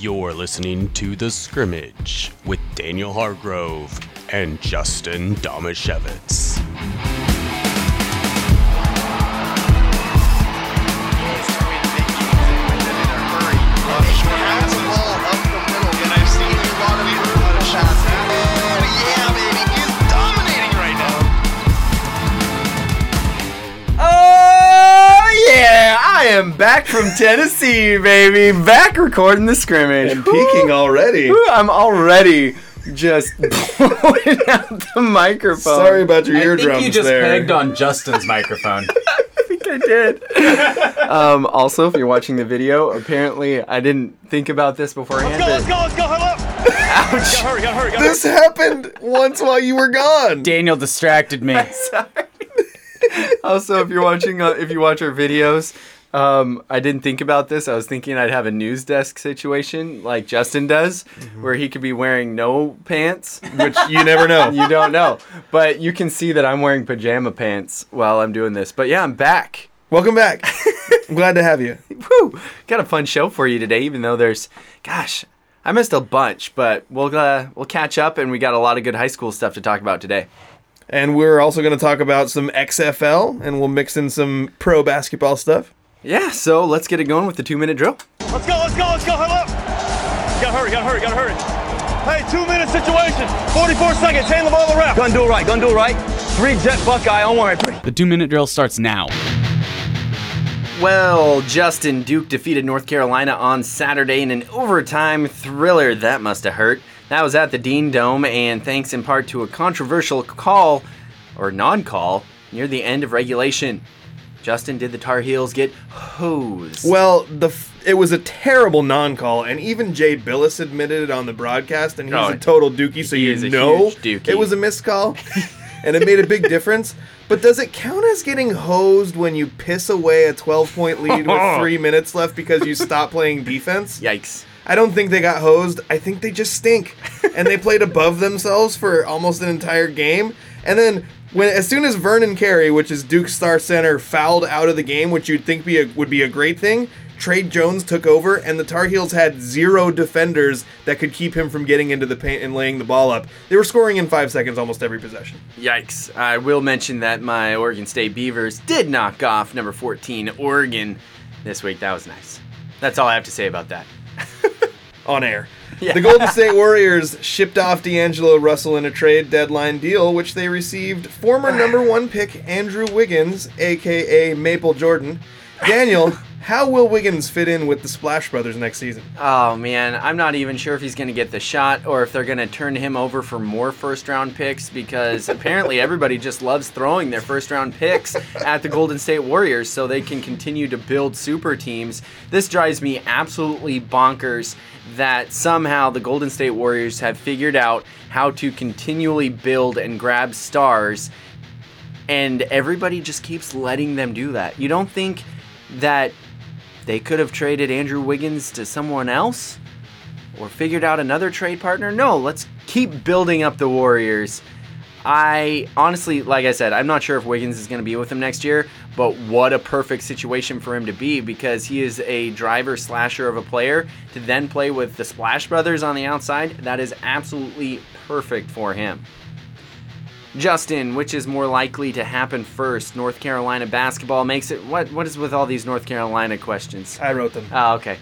You're listening to The Scrimmage with Daniel Hargrove and Justin Domashevitz. Back from Tennessee, baby. Back recording the scrimmage. and peaking already. Woo, I'm already just blowing out the microphone. Sorry about your I eardrums think you just there. pegged on Justin's microphone. I think I did. um, also, if you're watching the video, apparently I didn't think about this beforehand. Let's go, but- let's go, huddle up! Ouch. Gotta hurry, gotta hurry, gotta this happened once while you were gone. Daniel distracted me. also, if you're watching, uh, if you watch our videos, um, I didn't think about this. I was thinking I'd have a news desk situation like Justin does, where he could be wearing no pants, Which you never know. you don't know. But you can see that I'm wearing pajama pants while I'm doing this. But yeah, I'm back. Welcome back. I'm glad to have you. Woo! Got a fun show for you today, even though there's, gosh, I missed a bunch, but we'll uh, we'll catch up, and we got a lot of good high school stuff to talk about today. And we're also going to talk about some XFL, and we'll mix in some pro basketball stuff. Yeah, so let's get it going with the two minute drill. Let's go, let's go, let's go, huddle up! Gotta hurry, gotta hurry, gotta hurry. Hey, two minute situation. 44 seconds, hand the ball to the ref. Gun do it right, gun do it right. Three jet Buckeye on one. Three. The two minute drill starts now. Well, Justin Duke defeated North Carolina on Saturday in an overtime thriller. That must have hurt. That was at the Dean Dome, and thanks in part to a controversial call, or non call, near the end of regulation. Justin, did the Tar Heels get hosed? Well, the f- it was a terrible non-call, and even Jay Bilas admitted it on the broadcast, and he's Oh, a total dookie, so he you is a know it was a missed call, and it made a big difference. But does it count as getting hosed when you piss away a 12-point lead with three minutes left because you stop playing defense? Yikes. I don't think they got hosed. I think they just stink. and they played above themselves for almost an entire game. And then when as soon as Vernon Carey, which is Duke's star center, fouled out of the game, which you'd think be a, would be a great thing, Tre Jones took over and the Tar Heels had zero defenders that could keep him from getting into the paint and laying the ball up. They were scoring in 5 seconds almost every possession. Yikes. I will mention that my Oregon State Beavers did knock off number 14, Oregon, this week. That was nice. That's all I have to say about that. on air. Yeah. The Golden State Warriors shipped off D'Angelo Russell in a trade deadline deal, which they received former ah. number one pick Andrew Wiggins, aka Maple Jordan. Daniel, how will Wiggins fit in with the Splash Brothers next season? Oh man, I'm not even sure if he's going to get the shot or if they're going to turn him over for more first round picks because apparently everybody just loves throwing their first round picks at the Golden State Warriors so they can continue to build super teams. This drives me absolutely bonkers that somehow the Golden State Warriors have figured out how to continually build and grab stars and everybody just keeps letting them do that. You don't think that they could have traded Andrew Wiggins to someone else or figured out another trade partner? No, let's keep building up the Warriors. I honestly, like I said, I'm not sure if Wiggins is going to be with them next year, but what a perfect situation for him to be because he is a driver slasher of a player to then play with the Splash Brothers on the outside. That is absolutely perfect for him. Justin, which is more likely to happen first? North Carolina basketball makes it. What what is with all these North Carolina questions? I wrote them. Oh, okay.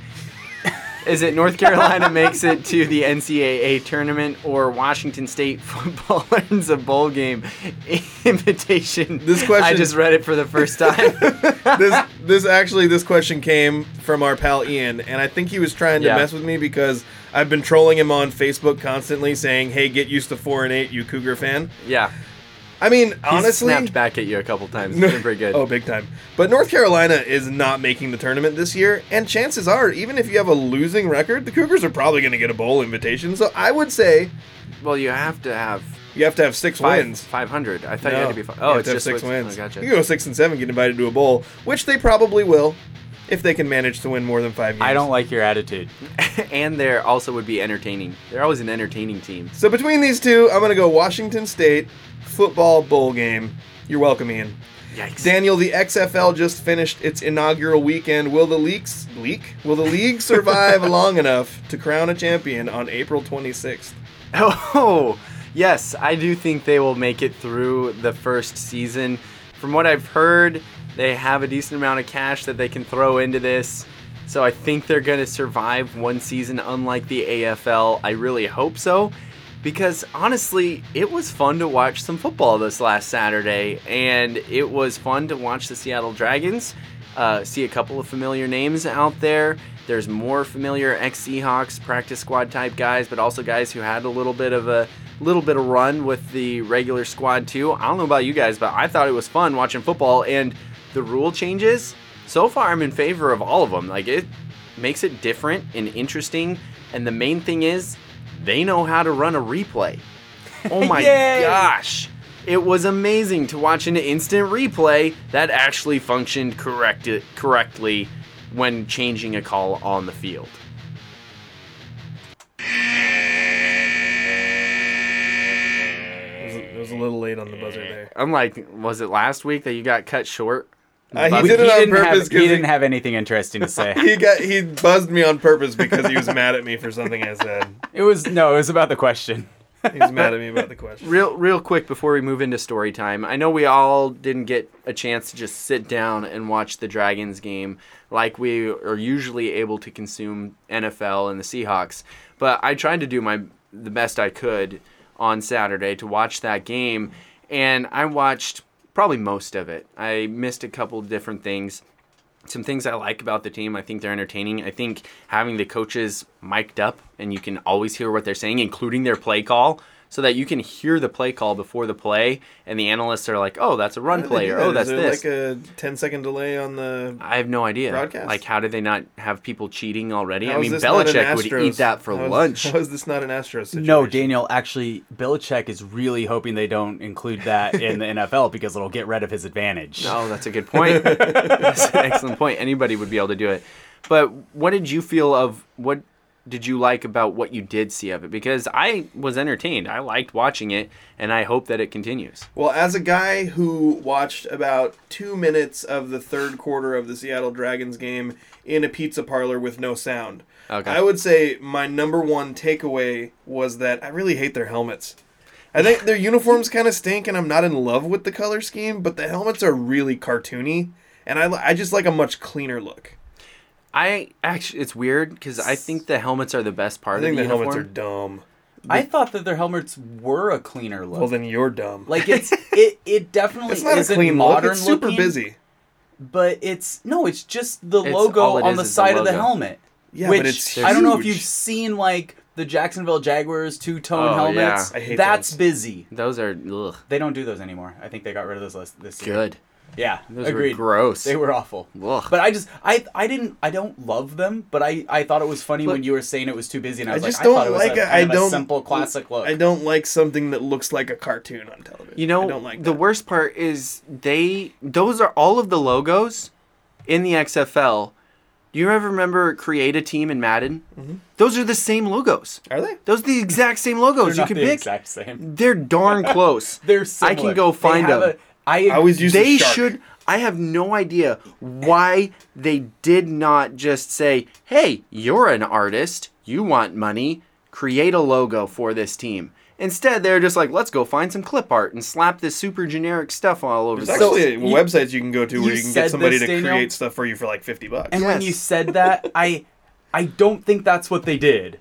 Is it North Carolina makes it to the NCAA tournament or Washington State football earns a bowl game invitation? This question- I just read it for the first time. this this actually this question came from our pal Ian, and I think he was trying to Yeah. mess with me because I've been trolling him on Facebook constantly, saying, "Hey, get used to four and eight, you Cougar fan." yeah. I mean, honestly, snapped back at you a couple times. It's been pretty good. Oh, big time. But North Carolina is not making the tournament this year, and chances are, even if you have a losing record, the Cougars are probably going to get a bowl invitation. So I would say Well, you have to have you have to have six five, wins. 500. I thought you had to be five. you Oh, have it's to have just six oh, wins. Oh, gotcha. You can go six and seven, get invited to a bowl, which they probably will if they can manage to win more than five games. I don't like your attitude. and there also would be entertaining. They're always an entertaining team. So between these two, I'm going to go Washington State football bowl game. You're welcome, Ian. Yikes. Daniel, the XFL just finished its inaugural weekend. Will the leaks leak? Will the league survive long enough to crown a champion on April 26th? Oh, yes, I do think they will make it through the first season. From what I've heard, they have a decent amount of cash that they can throw into this. So I think they're going to survive one season, unlike the AFL. I really hope so. Because honestly, it was fun to watch some football this last Saturday, and it was fun to watch the Seattle Dragons. Uh, see a couple of familiar names out there. There's more familiar ex Seahawks practice squad type guys, but also guys who had a little bit of a little bit of run with the regular squad too. I don't know about you guys, but I thought it was fun watching football and the rule changes. So far, I'm in favor of all of them. Like it makes it different and interesting, and the main thing is they know how to run a replay. Oh my gosh. It was amazing to watch an instant replay that actually functioned correct correctly when changing a call on the field. It was, it was a little late on the buzzer there. I'm like, was it last week that you got cut short? Uh, he did it on didn't have, purpose he didn't have anything interesting to say. he got he buzzed me on purpose because he was mad at me for something I said. it was no, it was about the question. He was mad at me about the question. Real, real quick before we move into story time, I know we all didn't get a chance to just sit down and watch the Dragons game like we are usually able to consume NFL and the Seahawks, but I tried to do my the best I could on Saturday to watch that game, and I watched probably most of it. I missed a couple different things some things I like about the team. I think they're entertaining. I think having the coaches mic'd up and you can always hear what they're saying, including their play call, so that you can hear the play call before the play, and the analysts are like, "Oh, that's a run How do they play," do or that? "Oh, Is that's there this." like a 10 second delay on the. I have no idea. broadcast? Like, how did they not have people cheating already? How I mean, this not Belichick would eat that for how is- lunch. How is this not an Astros situation? No, Daniel. Actually, Belichick is really hoping they don't include that in the NFL because it'll get rid of his advantage. Oh, that's a good point. that's an excellent point. Anybody would be able to do it. But what did you feel of what did you like about what you did see of it? Because I was entertained. I liked watching it, and I hope that it continues. Well, as a guy who watched about two minutes of the third quarter of the Seattle Dragons game in a pizza parlor with no sound, Okay. I would say my number one takeaway was that I really hate their helmets. I think their uniforms kind of stink, and I'm not in love with the color scheme, but the helmets are really cartoony, and I, I just like a much cleaner look. I actually, it's weird because I think the helmets are the best part I think of the the, helmets are uniform. dumb. I thought that their helmets were a cleaner look. Well, then you're dumb. like it's it it definitely it's not isn't clean look. modern It's super looking, busy. But it's no, it's just the It's- logo on the is the side of the helmet. Yeah, which but it's I don't know if you've seen like the Jacksonville Jaguars two tone Oh, helmets. yeah. I hate That's those. busy. Those are ugh, They don't do those anymore. I think they got rid of those last, this year. good. Yeah, Those agreed. were gross. They were awful. Ugh. But I just I I didn't I don't love them, but I I thought it was funny But- when you were saying it was too busy, and I I was just like, I thought it don't was like a, it. kind I a don't simple classic look. I don't like something that looks like a cartoon on television. You know, I don't like the that. worst part is they those are all of the logos in the XFL. Do you ever remember create a team in Madden? Mm-hmm. Those are the same logos. Are they? Those are the exact same logos. They're you not can the pick. exact same. They're darn close. They're similar. I can go They find have them. a- I I always use they the shark. should. I have no idea why they did not just say, "Hey, you're an artist. You want money. Create a logo for this team." Instead, they're just like, "Let's go find some clip art and slap this super generic stuff all over." There's the So, actually you- websites you can go to where you you can get somebody this, to Daniel? create stuff for you for like fifty bucks. And when you said that, I I don't think that's what they did.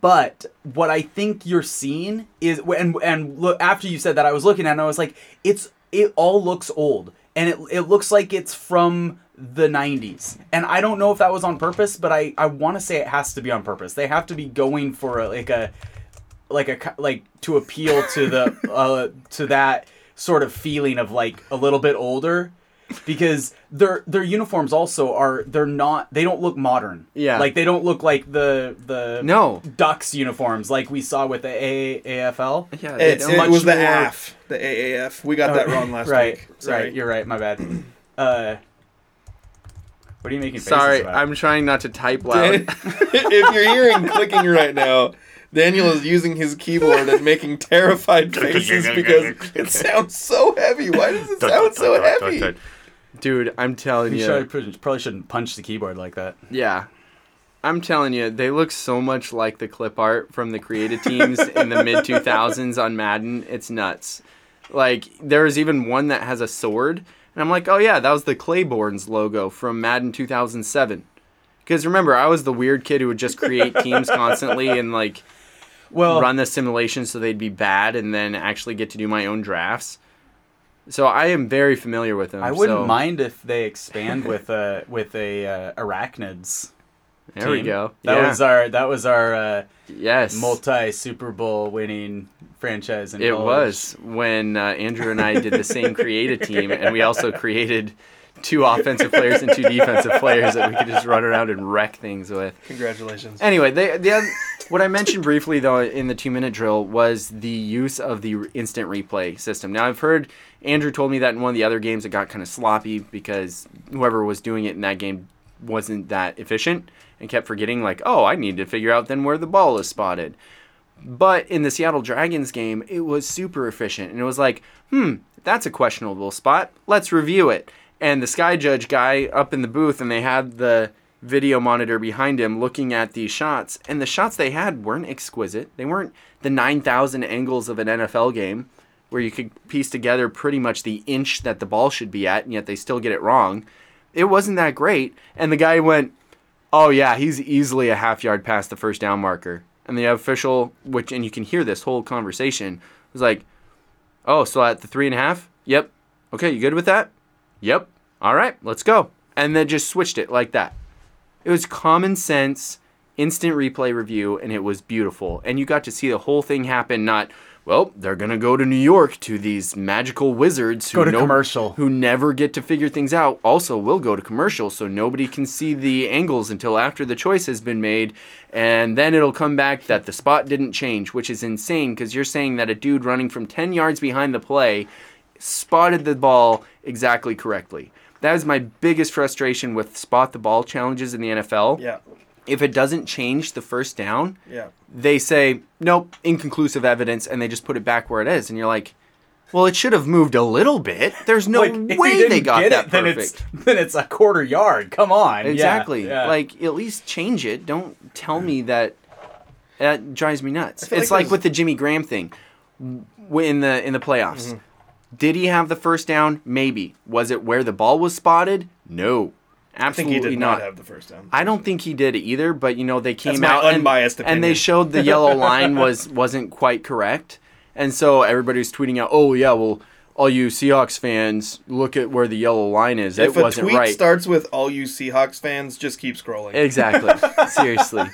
But what I think you're seeing is and and look after you said that I was looking at it and I was like it's it all looks old and it it looks like it's from the 90s. And I don't know if that was on purpose, but I I want to say it has to be on purpose. They have to be going for a, like a like a like to appeal to the uh to that sort of feeling of like a little bit older because their their uniforms also are they're not they don't look modern Yeah. like they don't look like the the No. ducks uniforms like we saw with the A- AFL Yeah, they It, don't. it much was the more- AF, the AAF. We got that wrong last right week. Sorry. right you're right my bad uh what are you making faces Sorry, about? I'm trying not to type loud. if you're hearing clicking right now, Daniel is using his keyboard and making terrified faces because it sounds so heavy. Why does it sound so heavy? Dude, I'm telling You you. probably shouldn't punch the keyboard like that. Yeah. I'm telling you, they look so much like the clip art from the creative teams in the mid 2000s on Madden. It's nuts. Like, there's even one that has a sword. And I'm like, oh, yeah, that was the Clayborns logo from Madden 2007. Because remember, I was the weird kid who would just create teams constantly and, like, Well, run the simulation so they'd be bad and then actually get to do my own drafts. So I am very familiar with them. I wouldn't so- mind if they expand with a with a uh, arachnids. There we go. That Yeah. was our that was our uh, yes. multi Super Bowl winning franchise. In It college. was when uh, Andrew and I did the same creative team, and we also created two offensive players and two defensive players that we could just run around and wreck things with. Congratulations. Anyway, they, the what I mentioned briefly though in the two minute drill was the use of the instant replay system. Now I've heard Andrew told me that in one of the other games it got kind of sloppy because whoever was doing it in that game wasn't that efficient and kept forgetting like, oh, I need to figure out then where the ball is spotted. But in the Seattle Dragons game, it was super efficient. And it was like, hmm, that's a questionable spot. Let's review it. And the Sky Judge guy up in the booth, and they had the video monitor behind him looking at these shots. And the shots they had weren't exquisite. They weren't the 9,000 angles of an NFL game where you could piece together pretty much the inch that the ball should be at, and yet they still get it wrong. It wasn't that great. And the guy went, oh yeah, he's easily a half yard past the first down marker. And the official, which and you can hear this whole conversation, was like, "Oh, so at the three and a half? Yep. Okay, you good with that? Yep. All right, let's go." And then just switched it like that. It was common sense, instant replay review, and it was beautiful. And you got to see the whole thing happen. Not well, they're gonna go to New York to these magical wizards who Go to no- commercial. who never get to figure things out. Also, will go to commercial, so nobody can see the angles until after the choice has been made, and then it'll come back that the spot didn't change, which is insane because you're saying that a dude running from 10 yards behind the play spotted the ball exactly correctly. That is my biggest frustration with spot the ball challenges in the NFL. Yeah. If it doesn't change the first down, Yeah. they say nope inconclusive evidence and they just put it back where it is and you're like well it should have moved a little bit there's no Like, way they got that it, then perfect it's then it's a quarter yard. Come on. Exactly yeah. like at least change it don't tell me that that drives me nuts it's like like, with the jimmy graham thing in the in the playoffs Mm-hmm. Did he have the first down maybe was it where the ball was spotted no I think absolutely he did not not have the first down. I don't think he did either, but you know they came out and, unbiased and they showed the yellow line was wasn't quite correct, and so everybody was tweeting out, "Oh yeah, well, all you Seahawks fans, look at where the yellow line is. if it wasn't tweet right." starts with "All you Seahawks fans," just keep scrolling. exactly, seriously.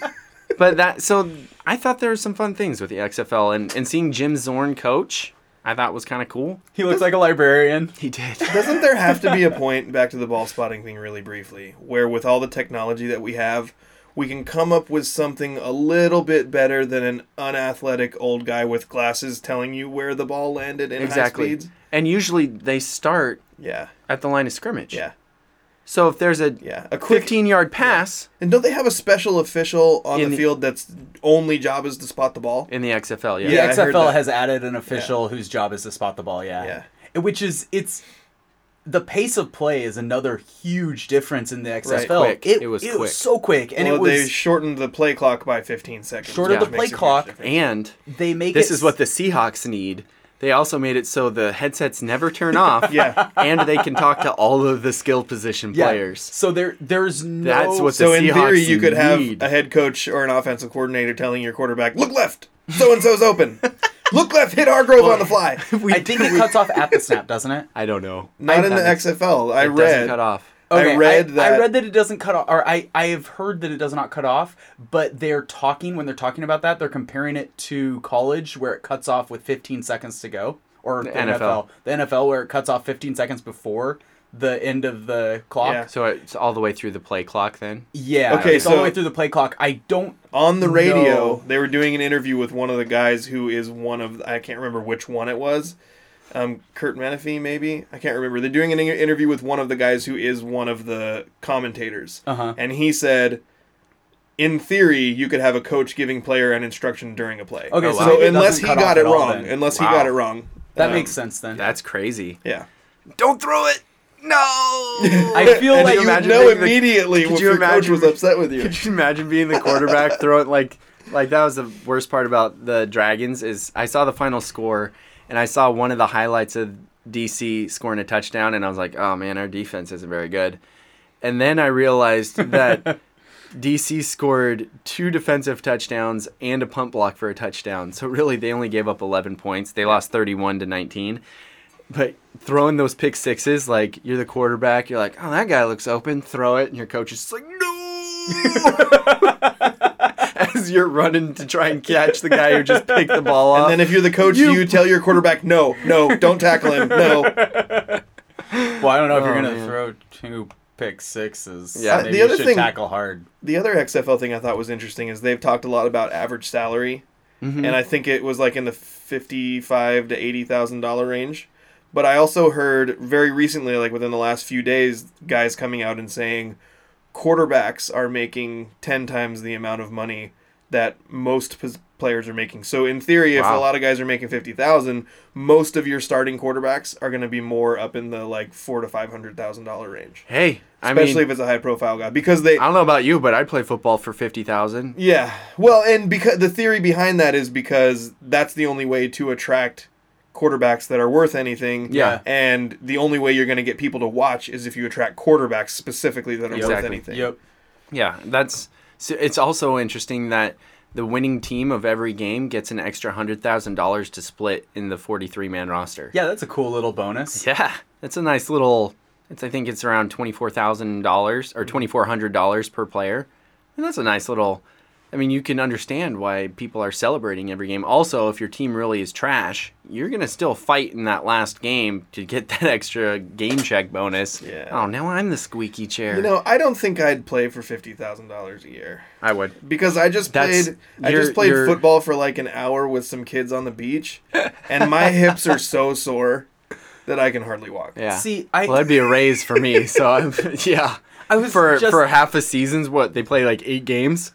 But that so I thought there were some fun things with the XFL and and seeing Jim Zorn coach, I thought was kind of cool. he looks like a librarian. He did. Doesn't there have to be a point back to the ball spotting thing really briefly, where with all the technology that we have, we can come up with something a little bit better than an unathletic old guy with glasses telling you where the ball landed in high exactly. speeds? And usually they start Yeah, at the line of scrimmage. yeah, So if there's a yeah. A quick 15 yard pass and don't they have a special official on the the- field that's only job is to spot the ball? in the XFL, yeah. The Yeah, I XFL has added an official whose job is to spot the ball. Yeah. Yeah. Which is it's the pace of play is another huge difference in the XFL. Quick. It, It was it quick. was so quick, and well, it was they shortened the play clock by 15 seconds. Shortened which the play clock. And they make this it is what the Seahawks need. They also made it so the headsets never turn off. Yeah. And they can talk to all of the skill position yeah. players. So there there's no That's what So the in Seahawks theory, you could have a head coach or an offensive coordinator telling your quarterback, "Look left, so and so's open. Look left, hit Hargrove on the fly." I think it cuts off at the snap, doesn't it? I don't know. Not in the XFL. I it read. doesn't cut off. I read I, that. read that it doesn't cut off, or I, I have heard that it does not cut off, but they're talking, when they're talking about that, they're comparing it to college where it cuts off with 15 seconds to go, or the, NFL. NFL. The NFL where it cuts off 15 seconds before the end of the clock. Yeah. So it's all the way through the play clock then? Yeah, Okay, it's all the way through the play clock. I don't. on the radio, No. they were doing an interview with one of the guys who is one of I can't remember which one it was. Um, Kurt Menefee, maybe I can't remember. They're doing an interview with one of the guys who is one of the commentators, Uh-huh. and he said, in theory, you could have a coach giving player an instruction during a play. Okay, Oh, so, wow. so unless he got it all wrong, then. unless he got it wrong, that um, makes sense then. That's crazy. Yeah, Don't throw it. No. I feel and like you would know being the- immediately could if you your coach imagine was upset with you. Could you imagine being the quarterback throwing like like that was the worst part about the Dragons is I saw the final score and I saw one of the highlights of DC scoring a touchdown and I was like, "Oh man, our defense isn't very good." And then I realized that DC scored two defensive touchdowns and a punt block for a touchdown. So really they only gave up 11 points. They lost 31 to 19. But throwing those pick sixes, like you're the quarterback, you're like, oh, that guy looks open, throw it, and your coach is just like, no. As you're running to try and catch the guy who just picked the ball off. And then if you're the coach, you, tell your quarterback, no, no, don't tackle him, no. Well, I don't know if you're Oh, gonna man. throw two pick sixes. Yeah. Uh, maybe the you other should thing- tackle hard. The other XFL thing I thought was interesting is they've talked a lot about average salary, Mm-hmm. and I think it was like in the fifty-five to eighty thousand dollar range. But I also heard very recently, like within the last few days, guys coming out and saying quarterbacks are making ten times the amount of money that most pos- players are making. So in theory, if a lot of guys are making fifty thousand, most of your starting quarterbacks are going to be more up in the like four to five hundred thousand dollar range. hey, I Especially mean, if it's a high profile guy, because they I don't know about you, but I'd play football for 50,000. yeah. Well, and because the theory behind that is because that's the only way to attract quarterbacks that are worth anything. Yeah. And the only way you're going to get people to watch is if you attract quarterbacks specifically that are worth anything. Yep. Yeah, that's. So it's also interesting that the winning team of every game gets an extra hundred thousand dollars to split in the forty-three man roster. Yeah, that's a cool little bonus. Yeah, it's a nice little. It's I think it's around twenty-four thousand dollars or twenty-four hundred dollars per player, and that's a nice little. I mean, you can understand why people are celebrating every game. Also, if your team really is trash, you're gonna still fight in that last game to get that extra game check bonus. Yeah. Oh, now I'm the squeaky chair. You know, I don't think I'd play for fifty thousand dollars a year I would. because I just That's- played. I just played you're- football for like an hour with some kids on the beach, and my hips are so sore that I can hardly walk. Yeah. See, I- well, that'd be a raise for me. So I'm, yeah, I was for just- for half a season's what they play like eight games.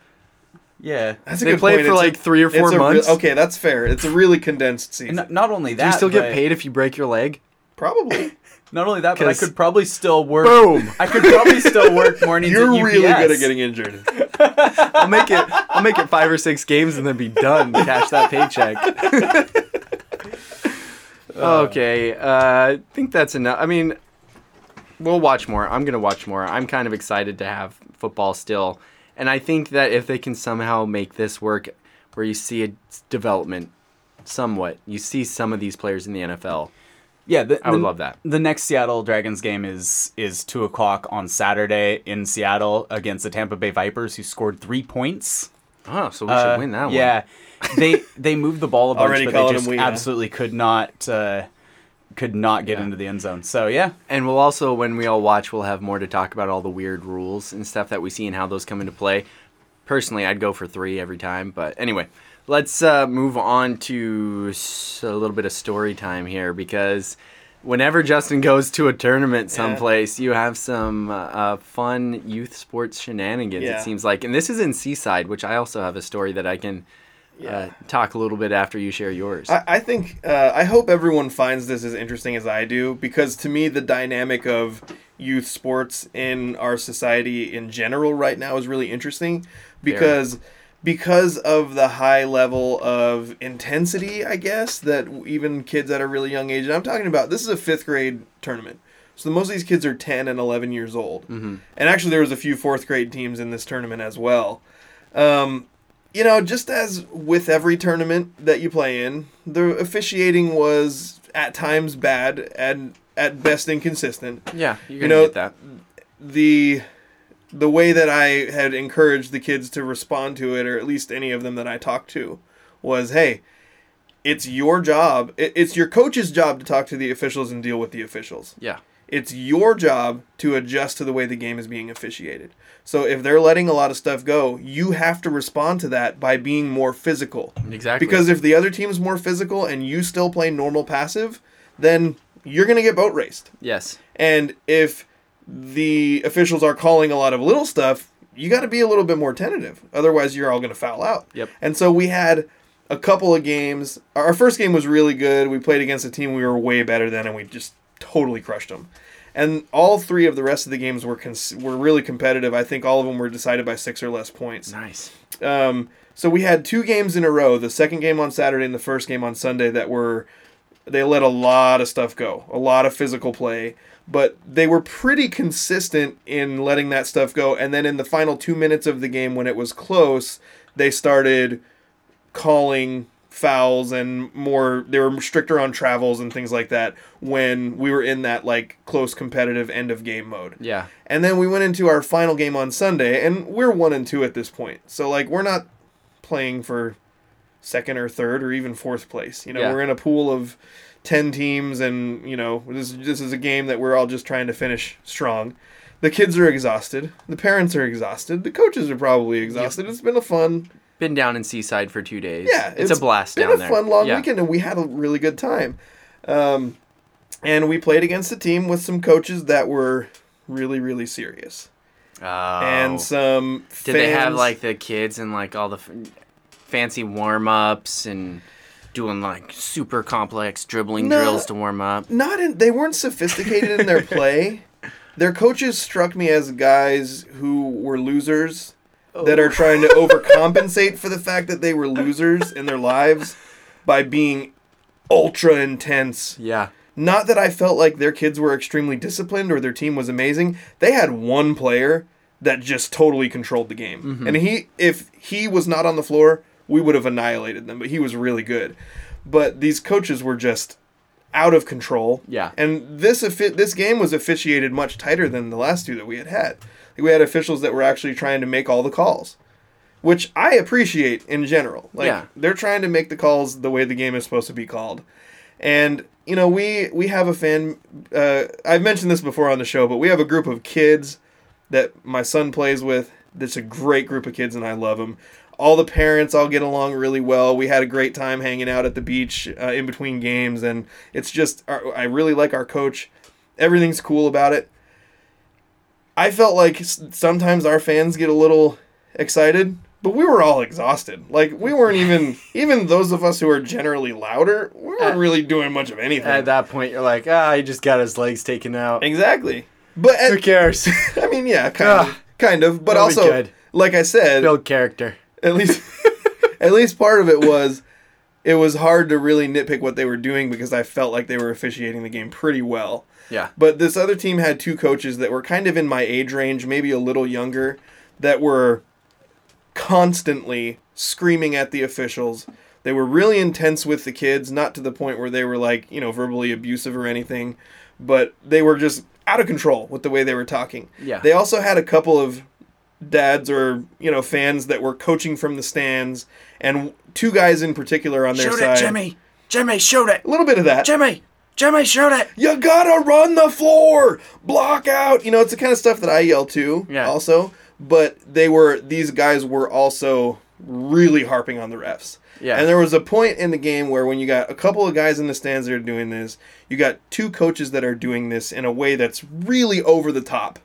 Yeah. That's a They good play point. for It's a- like three or it's four a re- months. okay, that's fair. It's a really condensed season. And not only that, Do you still get paid if you break your leg? Probably. Not only that, but I could probably still work. Boom. I could probably still work mornings. You're really good at getting injured. I'll make it. I'll make it five or six games and then be done. Cash that paycheck. okay, uh, I think that's enough. I mean, we'll watch more. I'm gonna watch more. I'm kind of excited to have football still, and I think that if they can somehow make this work, where you see a development, somewhat, you see some of these players in the NFL. Yeah, the, I would the- love that. The next Seattle Dragons game is is two o'clock on Saturday in Seattle against the Tampa Bay Vipers, who scored three points. Oh, so we Uh, should win that one. Yeah, they they moved the ball a bunch, Already but they just them we, yeah. absolutely could not uh, could not get into the end zone. So yeah, And we'll also, when we all watch, we'll have more to talk about all the weird rules and stuff that we see and how those come into play. Personally, I'd go for three every time. But anyway, let's uh, move on to a little bit of story time here because whenever Justin goes to a tournament someplace, you have some uh, uh, fun youth sports shenanigans, Yeah. it seems like. And this is in Seaside, which I also have a story that I can uh, talk a little bit after you share yours. I, I think uh, I hope everyone finds this as interesting as I do because to me the dynamic of youth sports in our society in general right now is really interesting because because of the high level of intensity I guess that even kids at a really young age and I'm talking about this is a fifth grade tournament. So most of these kids are 10 and 11 years old. And actually there was a few fourth grade teams in this tournament as well. Um, you know, just as with every tournament that you play in, the officiating was at times bad and at best inconsistent. yeah, you're you know, get that. The the way that I had encouraged the kids to respond to it, or at least any of them that I talked to, was, "Hey, it's your job. it- It's your coach's job to talk to the officials and deal with the officials. Yeah. It's your job to adjust to the way the game is being officiated. So if they're letting a lot of stuff go, you have to respond to that by being more physical. Exactly. Because if the other team's more physical and you still play normal passive, then you're going to get boat raced. Yes. And if the officials are calling a lot of little stuff, you got to be a little bit more tentative. Otherwise, you're all going to foul out. Yep. And so we had a couple of games. Our first game was really good. We played against a team we were way better than, and we just totally crushed them. And all three of the rest of the games were cons- were really competitive. I think all of them were decided by six or less points. Nice. Um, so we had two games in a row, the second game on Saturday and the first game on Sunday, that were they let a lot of stuff go, a lot of physical play, but they were pretty consistent in letting that stuff go. And then in the final two minutes of the game, when it was close, they started calling fouls and more they were stricter on travels and things like that when we were in that like close competitive end of game mode. Yeah. And then we went into our final game on Sunday, and we're one and two at this point. So like we're not playing for second or third or even fourth place. You know, Yeah. we're in a pool of ten teams, and you know this this is a game that we're all just trying to finish strong. The kids are exhausted. The parents are exhausted. The coaches are probably exhausted. It's been a fun, Been down in Seaside for two days. yeah, It's, a blast been down a there. fun long Yeah. weekend, and we had a really good time. Um, and we played against a team with some coaches that were really, really serious, Oh. and some. Did they have like the kids and like all the f- fancy warm ups and doing like super complex dribbling No. drills to warm up? not in they weren't sophisticated in their play. Their coaches struck me as guys who were losers that Oh. are trying to overcompensate for the fact that they were losers in their lives by being ultra intense. Yeah. Not that I felt like their kids were extremely disciplined or their team was amazing. They had one player that just totally controlled the game. Mm-hmm. And he if he was not on the floor, we would have annihilated them, but he was really good. But these coaches were just out of control. Yeah. And this this game was officiated much tighter than the last two that we had had. We had officials that were actually trying to make all the calls, which I appreciate in general. Like Yeah. they're trying to make the calls the way the game is supposed to be called. And you know, we we have a fan. Uh, I've mentioned this before on the show, but we have a group of kids that my son plays with. That's a great group of kids, and I love them. All the parents all get along really well. We had a great time hanging out at the beach uh, in between games, and it's just our, I really like our coach. Everything's cool about it. I felt like sometimes our fans get a little excited, but we were all exhausted. Like we weren't even even those of us who are generally louder, we weren't really doing much of anything. At that point, you're like, ah, he just got his legs taken out. exactly. But Who cares? I mean, yeah, kind Ah, of, kind of. But also, like I said, Build character. at least at least part of it was it was hard to really nitpick what they were doing because I felt like they were officiating the game pretty well. Yeah. But this other team had two coaches that were kind of in my age range, maybe a little younger, that were constantly screaming at the officials. They were really intense with the kids, not to the point where they were like, you know, verbally abusive or anything, but they were just out of control with the way they were talking. Yeah. They also had a couple of dads or, you know, fans that were coaching from the stands and two guys in particular on their Shoot side. it, Jimmy. Jimmy, shoot it. A little bit of that. Jimmy. Jimmy, shoot it. you gotta run the floor, block out. You know, it's the kind of stuff that I yell too. Yeah. Also, but they were these guys were also really harping on the refs. Yeah. And there was a point in the game where when you got a couple of guys in the stands that are doing this, you got two coaches that are doing this in a way that's really over the top.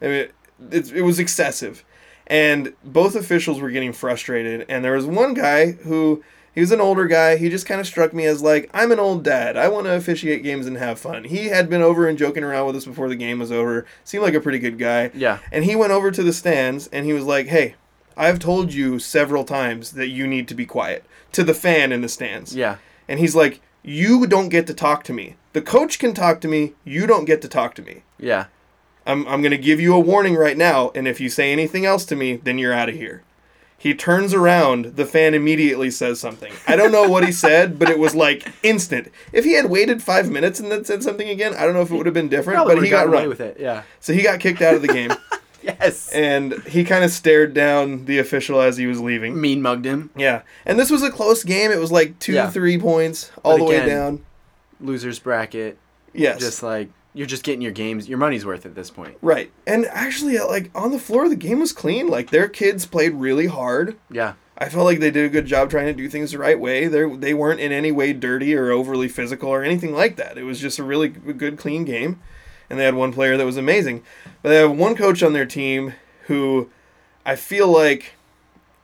I mean, it, it was excessive. And both officials were getting frustrated. And there was one guy who, he was an older guy. He just kind of struck me as like, I'm an old dad. I want to officiate games and have fun. He had been over and joking around with us before the game was over. Seemed like a pretty good guy. Yeah. And he went over to the stands and he was like, hey, I've told you several times that you need to be quiet to the fan in the stands. Yeah. And he's like, you don't get to talk to me. The coach can talk to me. You don't get to talk to me. Yeah. I'm, I'm going to give you a warning right now. And if you say anything else to me, then you're out of here. He turns around. The fan immediately says something. I don't know what he said, but it was like instant. If he had waited five minutes and then said something again, I don't know if it would have been different, Probably but he got away run. with it. Yeah. So he got kicked out of the game. Yes. and he kind of stared down the official as he was leaving. mean mugged him. Yeah. And this was a close game. It was like two, Yeah. three points all But the way down. Losers bracket. Yes. Just like you're just getting your games, your money's worth at this point. right. And actually, uh, like on the floor, the game was clean. Like their kids played really hard. Yeah. I felt like they did a good job trying to do things the right way. They they weren't in any way dirty or overly physical or anything like that. It was just a really good, clean game. And they had one player that was amazing. But they have one coach on their team who I feel like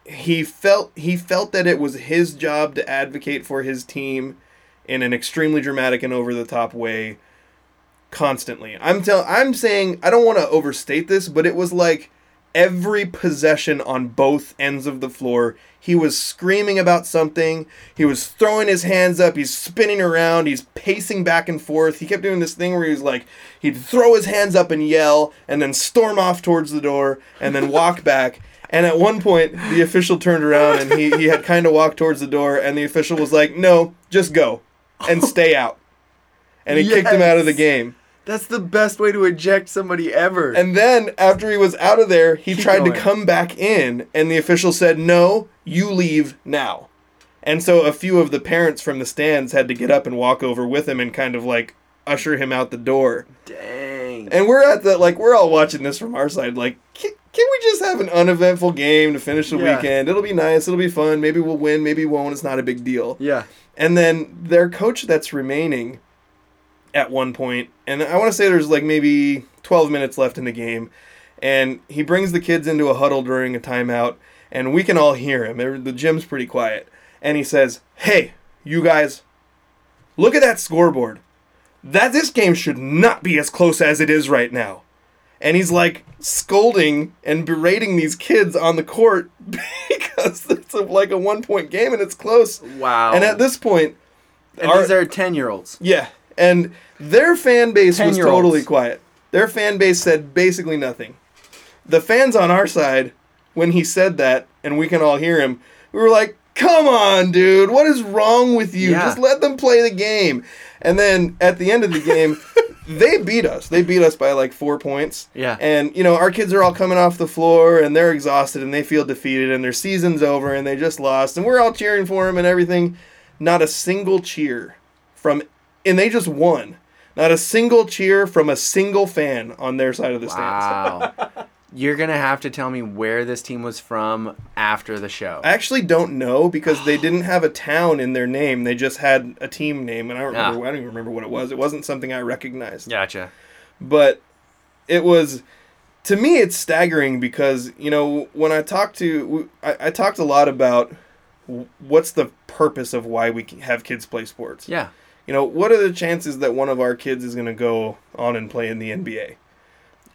he felt he felt that it was his job to advocate for his team in an extremely dramatic and over the top way constantly. I'm tell I'm saying I don't want to overstate this, but it was like every possession on both ends of the floor, he was screaming about something. He was throwing his hands up. He's spinning around. He's pacing back and forth. He kept doing this thing where he was like, he'd throw his hands up and yell, and then storm off towards the door, and then walk back. And at one point, the official turned around and he, he had kind of walked towards the door, and the official was like, no, just go and stay out. And he kicked him out of the game. That's the best way to eject somebody ever. And then after he was out of there, he tried going. to come back in, and the official said, "No, you leave now." And so a few of the parents from the stands had to get up and walk over with him and kind of like usher him out the door. Dang. And we're at the like we're all watching this from our side. Like, can, can we just have an uneventful game to finish the Yeah. weekend? It'll be nice. It'll be fun. Maybe we'll win. Maybe we won't. It's not a big deal. yeah. And then their coach that's remaining at one point, and I want to say there's like maybe 12 minutes left in the game, and he brings the kids into a huddle during a timeout, and we can all hear him. The gym's pretty quiet. And he says, Hey, you guys, look at that scoreboard. That this game should not be as close as it is right now. And he's like scolding and berating these kids on the court because it's like a one point game and it's close. Wow. And at this point, and our- these are 10 year olds. yeah, and their fan base was totally quiet. Their fan base said basically nothing. The fans on our side, when he said that, and we can all hear him, we were like, "Come on, dude! What is wrong with you? Yeah. Just let them play the game." And then at the end of the game, they beat us. They beat us by like four points. Yeah. And you know, our kids are all coming off the floor and they're exhausted and they feel defeated and their season's over and they just lost and we're all cheering for them and everything. Not a single cheer from and they just won. Not a single cheer from a single fan on their side of the stands. Wow. You're going to have to tell me where this team was from after the show. I actually don't know because they didn't have a town in their name. They just had a team name and I don't remember Ah. I don't even remember what it was. It wasn't something I recognized. Gotcha. but it was to me it's staggering because you know when i talked to i, I talked a lot about what's the purpose of why we have kids play sports Yeah. You know what are the chances that one of our kids is going to go on and play in the nba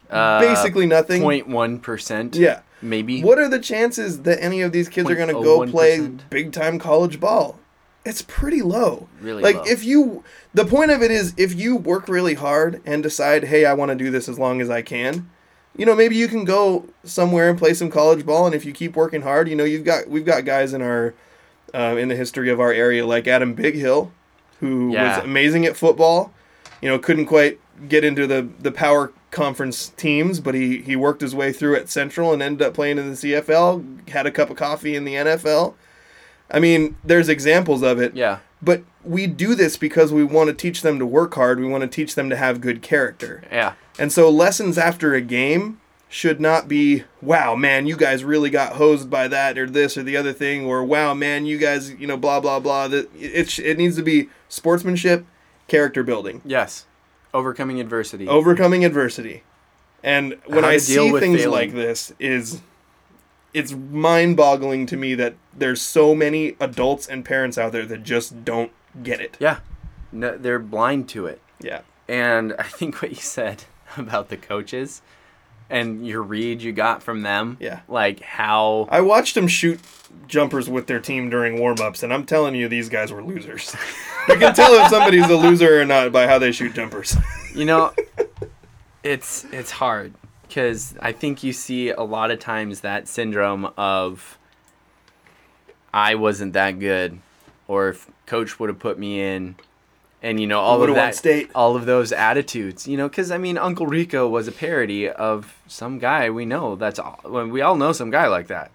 Uh, basically nothing 0.1%. yeah Maybe. what are the chances that any of these kids are going to go play big time college ball it's pretty low Really like low. if you the point of it is if you work really hard and decide hey i want to do this as long as i can you know maybe you can go somewhere and play some college ball and if you keep working hard you know you've got we've got guys in our uh, in the history of our area like adam bighill who Yeah. was amazing at football you know couldn't quite get into the the power conference teams but he he worked his way through at central and ended up playing in the cfl had a cup of coffee in the nfl i mean there's examples of it yeah. but we do this because we want to teach them to work hard. We want to teach them to have good character. Yeah. And so lessons after a game should not be, wow, man, you guys really got hosed by that or this or the other thing, or wow, man, you guys, you know, blah, blah, blah. That it, sh- it needs to be sportsmanship, character building, Yes. Overcoming adversity. overcoming adversity. And when How I deal see with things failing. like this is it's mind-boggling to me that there's so many adults and parents out there that just don't get it. Yeah. No, they're blind to it. Yeah. And I think what you said about the coaches and your read you got from them. Yeah. Like how I watched them shoot jumpers with their team during warm-ups, and I'm telling you, these guys were losers. you can tell if somebody's a loser or not by how they shoot jumpers. you know it's it's hard because I think you see a lot of times that syndrome of I wasn't that good or if coach would have put me in and you know all of that state. all of those attitudes you know because i mean uncle rico was a parody of some guy we know that's all well, we all know some guy like that.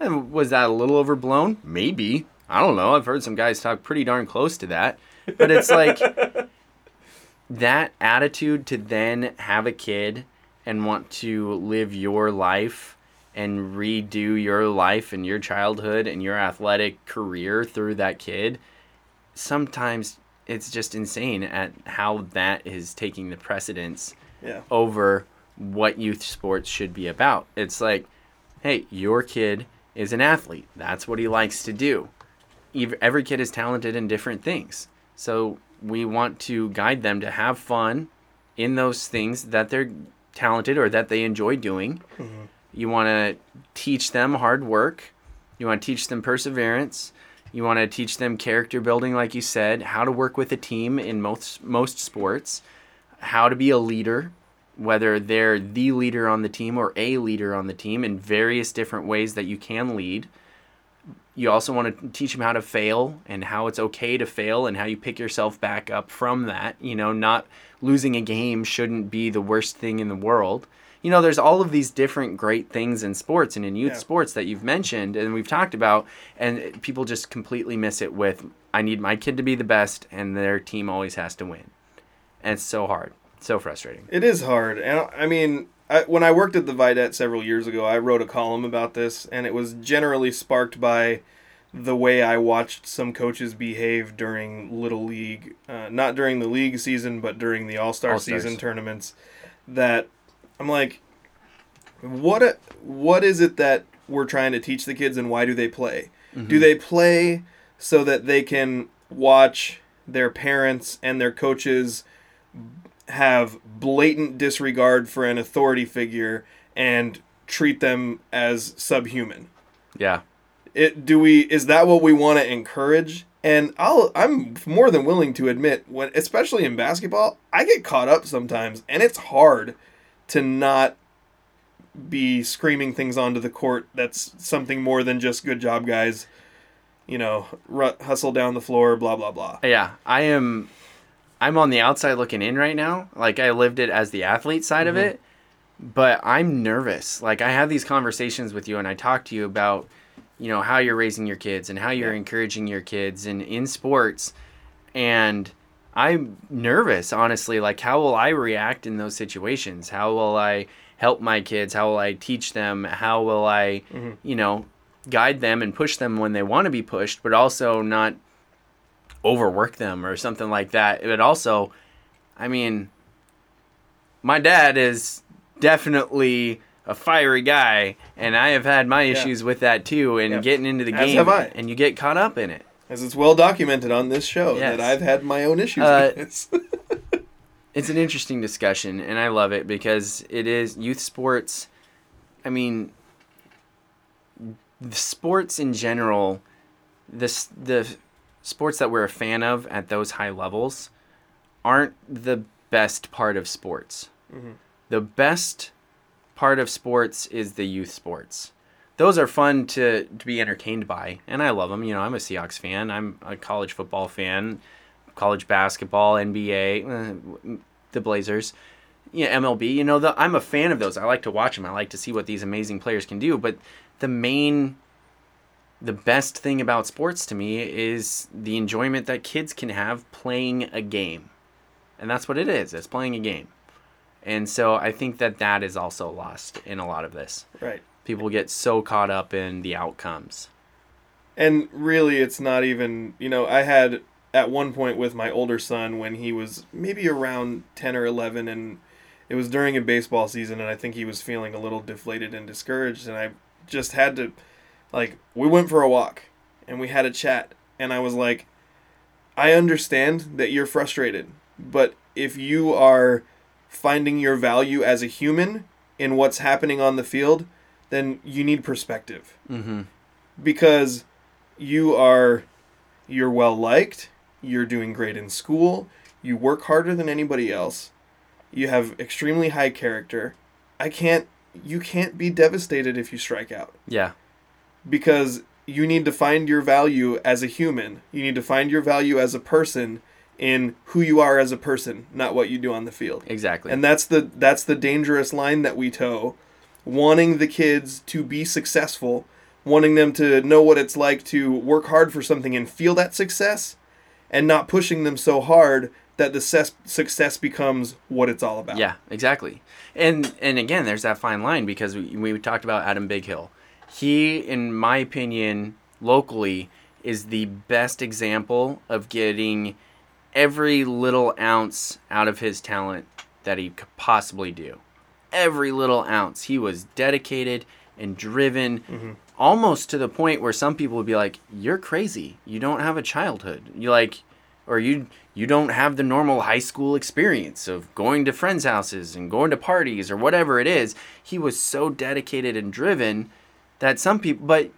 And was that a little overblown? Maybe. I don't know. I've heard some guys talk pretty darn close to that. But it's like that attitude to then have a kid and want to live your life and redo your life and your childhood and your athletic career through that kid sometimes it's just insane at how that is taking the precedence Yeah. over what youth sports should be about it's like hey, your kid is an athlete. That's what he likes to do. Every kid is talented in different things. So we want to guide them to have fun in those things that they're talented or that they enjoy doing. Mm-hmm. You want to teach them hard work. You want to teach them perseverance. You want to teach them character building, like you said, how to work with a team in most most sports, how to be a leader, whether they're the leader on the team or a leader on the team in various different ways that you can lead. You also want to teach them how to fail and how it's okay to fail and how you pick yourself back up from that. You know, not losing a game shouldn't be the worst thing in the world. You know, there's all of these different great things in sports and in youth Yeah. sports that you've mentioned and we've talked about, and people just completely miss it with, I need my kid to be the best, and their team always has to win. And it's so hard, so frustrating. It is hard, and I mean, I, when I worked at the Vidette several years ago, I wrote a column about this, and it was generally sparked by the way I watched some coaches behave during Little League, uh, not during the league season, but during the All Star season tournaments. That I'm like, what? A, what is it that we're trying to teach the kids, and why do they play? Do mm-hmm. they play so that they can watch their parents and their coaches have blatant disregard for an authority figure and treat them as subhuman. Yeah. It do we is that what we want to encourage? And I'll I'm more than willing to admit when especially in basketball, I get caught up sometimes and it's hard to not be screaming things onto the court that's something more than just good job guys. You know, ru- hustle down the floor, blah blah blah. Yeah, I am. I'm on the outside looking in right now. Like I lived it as the athlete side of mm-hmm. it, but I'm nervous. Like I have these conversations with you, and I talk to you about, you know, how you're raising your kids and how you're Yeah. encouraging your kids and in sports, and I'm nervous, honestly. Like how will I react in those situations? How will I help my kids? How will I teach them? How will I, mm-hmm. you know, guide them and push them when they want to be pushed, but also not overwork them or something like that. But also, I mean, my dad is definitely a fiery guy, and I have had my issues with that too. And Yeah. getting into the As game, and you get caught up in it. As it's well documented on this show Yes. that I've had my own issues Uh, with this. It's an interesting discussion, and I love it because it is youth sports. I mean, the sports in general, this the sports that we're a fan of at those high levels, aren't the best part of sports. The best part of sports is the youth sports. Those are fun to, to be entertained by, and I love them. You know, I'm a Seahawks fan. I'm a college football fan, college basketball, NBA, uh, the Blazers, yeah, MLB. You know, the, I'm a fan of those. I like to watch them. I like to see what these amazing players can do. But the main, the best thing about sports to me is the enjoyment that kids can have playing a game, and that's what it is. It's playing a game. And so I think that that is also lost in a lot of this. right. People get so caught up in the outcomes. And really, it's not even, you know, I had at one point with my older son when he was maybe around 10 or 11, and it was during a baseball season, and I think he was feeling a little deflated and discouraged. And I just had to, like, we went for a walk and we had a chat, and I was like, I understand that you're frustrated, but if you are finding your value as a human in what's happening on the field, then you need perspective Mm-hmm. because you are you're well liked, you're doing great in school, you work harder than anybody else, you have extremely high character. I can't you can't be devastated if you strike out Yeah. because you need to find your value as a human. You need to find your value as a person in who you are as a person, not what you do on the field. Exactly. And that's the that's the dangerous line that we toe, wanting the kids to be successful, wanting them to know what it's like to work hard for something and feel that success, and not pushing them so hard that the ses- success becomes what it's all about. Yeah, exactly. And and again, there's that fine line because we, we talked about Adam Bighill. He, in my opinion, locally, is the best example of getting every little ounce out of his talent that he could possibly do. Every little ounce. He was dedicated. and driven Mm-hmm. almost to the point where some people would be like you're crazy you don't have a childhood you like or you you don't have the normal high school experience of going to friends houses and going to parties or whatever it is he was so dedicated and driven that some people but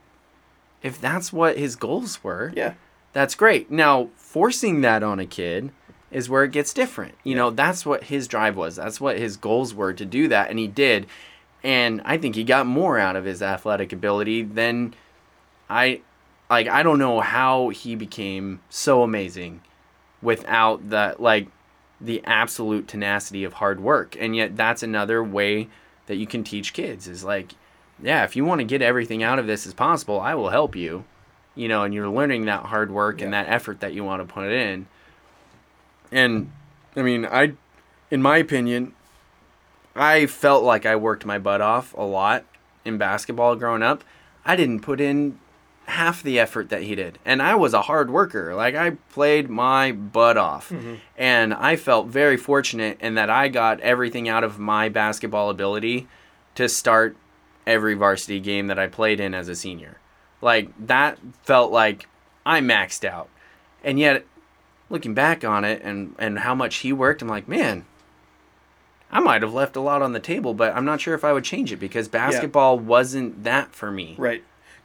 if that's what his goals were Yeah. that's great. Now, forcing that on a kid is where it gets different. You know, that's what his drive was. That's what his goals were to do that, and he did. And I think he got more out of his athletic ability than I like I don't know how he became so amazing without the like the absolute tenacity of hard work. And yet that's another way that you can teach kids is like yeah, if you want to get everything out of this as possible, I will help you you know, and you're learning that hard work and that effort that you want to put in. And I mean, I, in my opinion, I felt like I worked my butt off a lot in basketball growing up. I didn't put in half the effort that he did. And I was a hard worker. Like I played my butt off. Mm-hmm. And I felt very fortunate in that I got everything out of my basketball ability to start every varsity game that I played in as a senior. Like that felt like I maxed out. And yet looking back on it and and how much he worked, I'm like, man, I might have left a lot on the table, but I'm not sure if I would change it because basketball wasn't that for me. Right.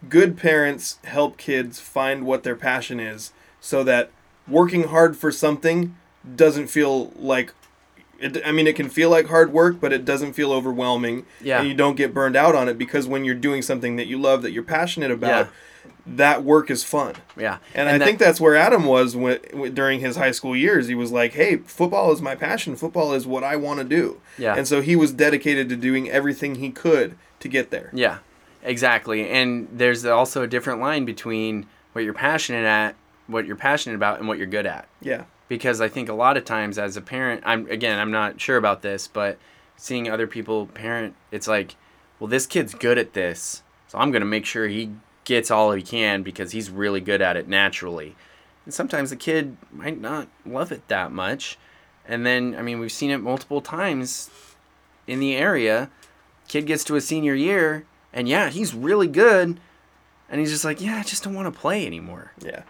Good parents help kids find what their passion is so that working hard for something doesn't feel like it, I mean it can feel like hard work but it doesn't feel overwhelming Yeah. and you don't get burned out on it because when you're doing something that you love that you're passionate about Yeah. That work is fun. Yeah. And, I that- think that's where Adam was when, when, during his high school years. He was like, "Hey, football is my passion. Football is what I want to do." Yeah. And so he was dedicated to doing everything he could to get there. Yeah, exactly. And there's also a different line between what you're passionate at, what you're passionate about, and what you're good at. Yeah. Because I think a lot of times as a parent, I'm again, I'm not sure about this, but seeing other people parent, it's like, well, this kid's good at this, so I'm gonna make sure he gets all he can because he's really good at it naturally. And sometimes the kid might not love it that much. And then, I mean, we've seen it multiple times in the area. Kid gets to a senior year, and yeah, he's really good. And he's just like, yeah, I just don't want to play anymore. Yeah.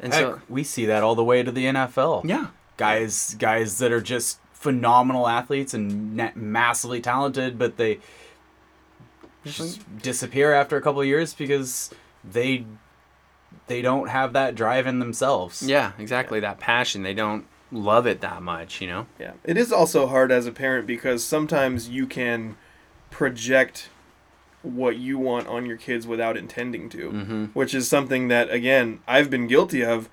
And Heck, so, we see that all the way to the NFL. yeah, guys guys that are just phenomenal athletes and massively talented but they just disappear after a couple of years because they they don't have that drive in themselves yeah, exactly. That passion, they don't love it that much, you know? Yeah. It is also hard as a parent because sometimes you can project what you want on your kids without intending to, Mm-hmm. which is something that again I've been guilty of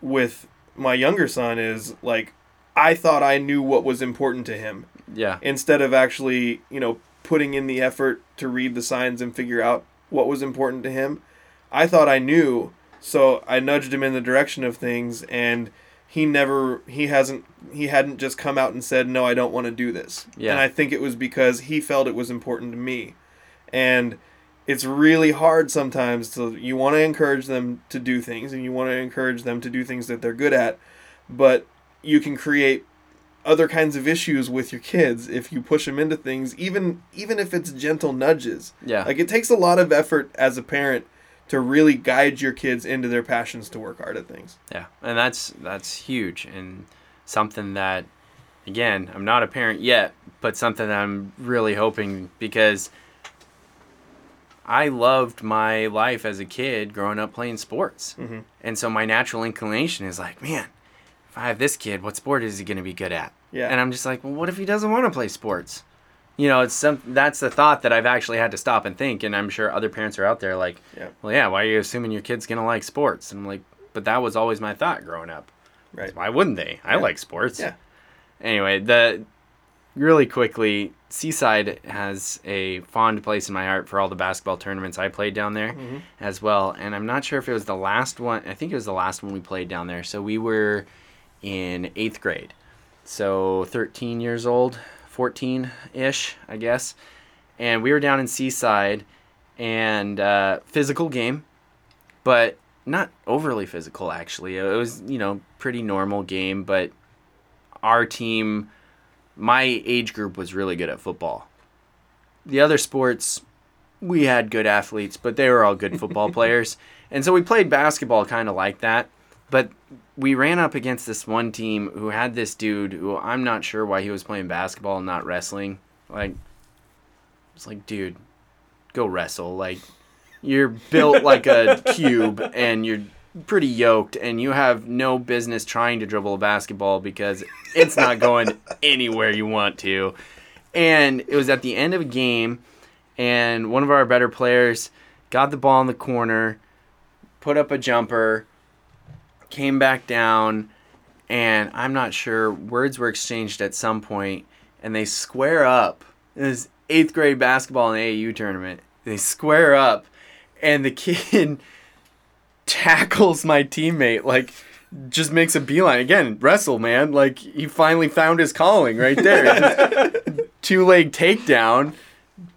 with my younger son is like I thought I knew what was important to him Yeah. instead of actually, you know, putting in the effort to read the signs and figure out what was important to him. I thought I knew, so I nudged him in the direction of things and he never he hasn't he hadn't just come out and said no I don't want to do this. Yeah. And I think it was because he felt it was important to me. And it's really hard sometimes to you want to encourage them to do things and you want to encourage them to do things that they're good at, but you can create other kinds of issues with your kids if you push them into things even even if it's gentle nudges Yeah. like it takes a lot of effort as a parent to really guide your kids into their passions to work hard at things Yeah, and that's that's huge and something that again, I'm not a parent yet, but something that I'm really hoping because I loved my life as a kid growing up playing sports. Mhm. And so my natural inclination is like, man, if I have this kid, what sport is he going to be good at? Yeah. And I'm just like, well, what if he doesn't want to play sports? You know, it's some that's the thought that I've actually had to stop and think and I'm sure other parents are out there like, Yeah. well, yeah, why are you assuming your kid's going to like sports? And I'm like, but that was always my thought growing up. right Why wouldn't they? I Yeah. like sports. Yeah. Anyway, the really quickly, Seaside has a fond place in my heart for all the basketball tournaments I played down there Mm-hmm. as well. And I'm not sure if it was the last one. I think it was the last one we played down there. So we were in eighth grade. So 13 years old, 14 ish, I guess. And we were down in Seaside and uh, physical game, but not overly physical actually. It was, you know, pretty normal game, but our team my age group was really good at football. The other sports we had good athletes, but they were all good football players. And so we played basketball kind of like that. But we ran up against this one team who had this dude who I'm not sure why he was playing basketball and not wrestling. Like, it's like, dude, go wrestle. Like, you're built like a cube and you're pretty yoked and you have no business trying to dribble a basketball because it's not going anywhere you want to. And it was at the end of a game and one of our better players got the ball in the corner, put up a jumper, came back down, and I'm not sure words were exchanged at some point, and they square up. Was eighth grade basketball in the AAU tournament. They square up, and the kid tackles my teammate like just makes a beeline again wrestle man like he finally found his calling right there two leg takedown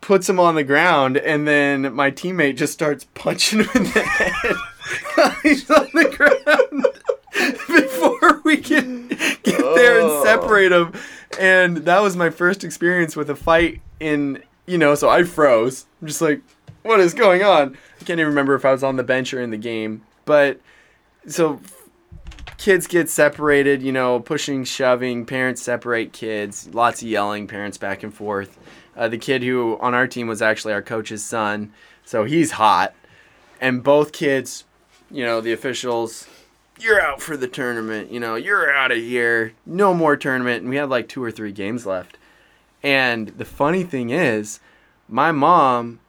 puts him on the ground and then my teammate just starts punching him in the head he's on the ground. Before we can get there and separate him. And that was my first experience with a fight in you know so i froze. I'm just like what is going on? I can't even remember if i was on the bench or in the game. But so kids get separated you know pushing shoving parents separate kids lots of yelling parents back and forth. Uh, the kid who on our team was actually our coach's son so he's hot. And both kids you know the officials you're out for the tournament you know you're out of here no more tournament and we had like two or three games left and the funny thing is my mom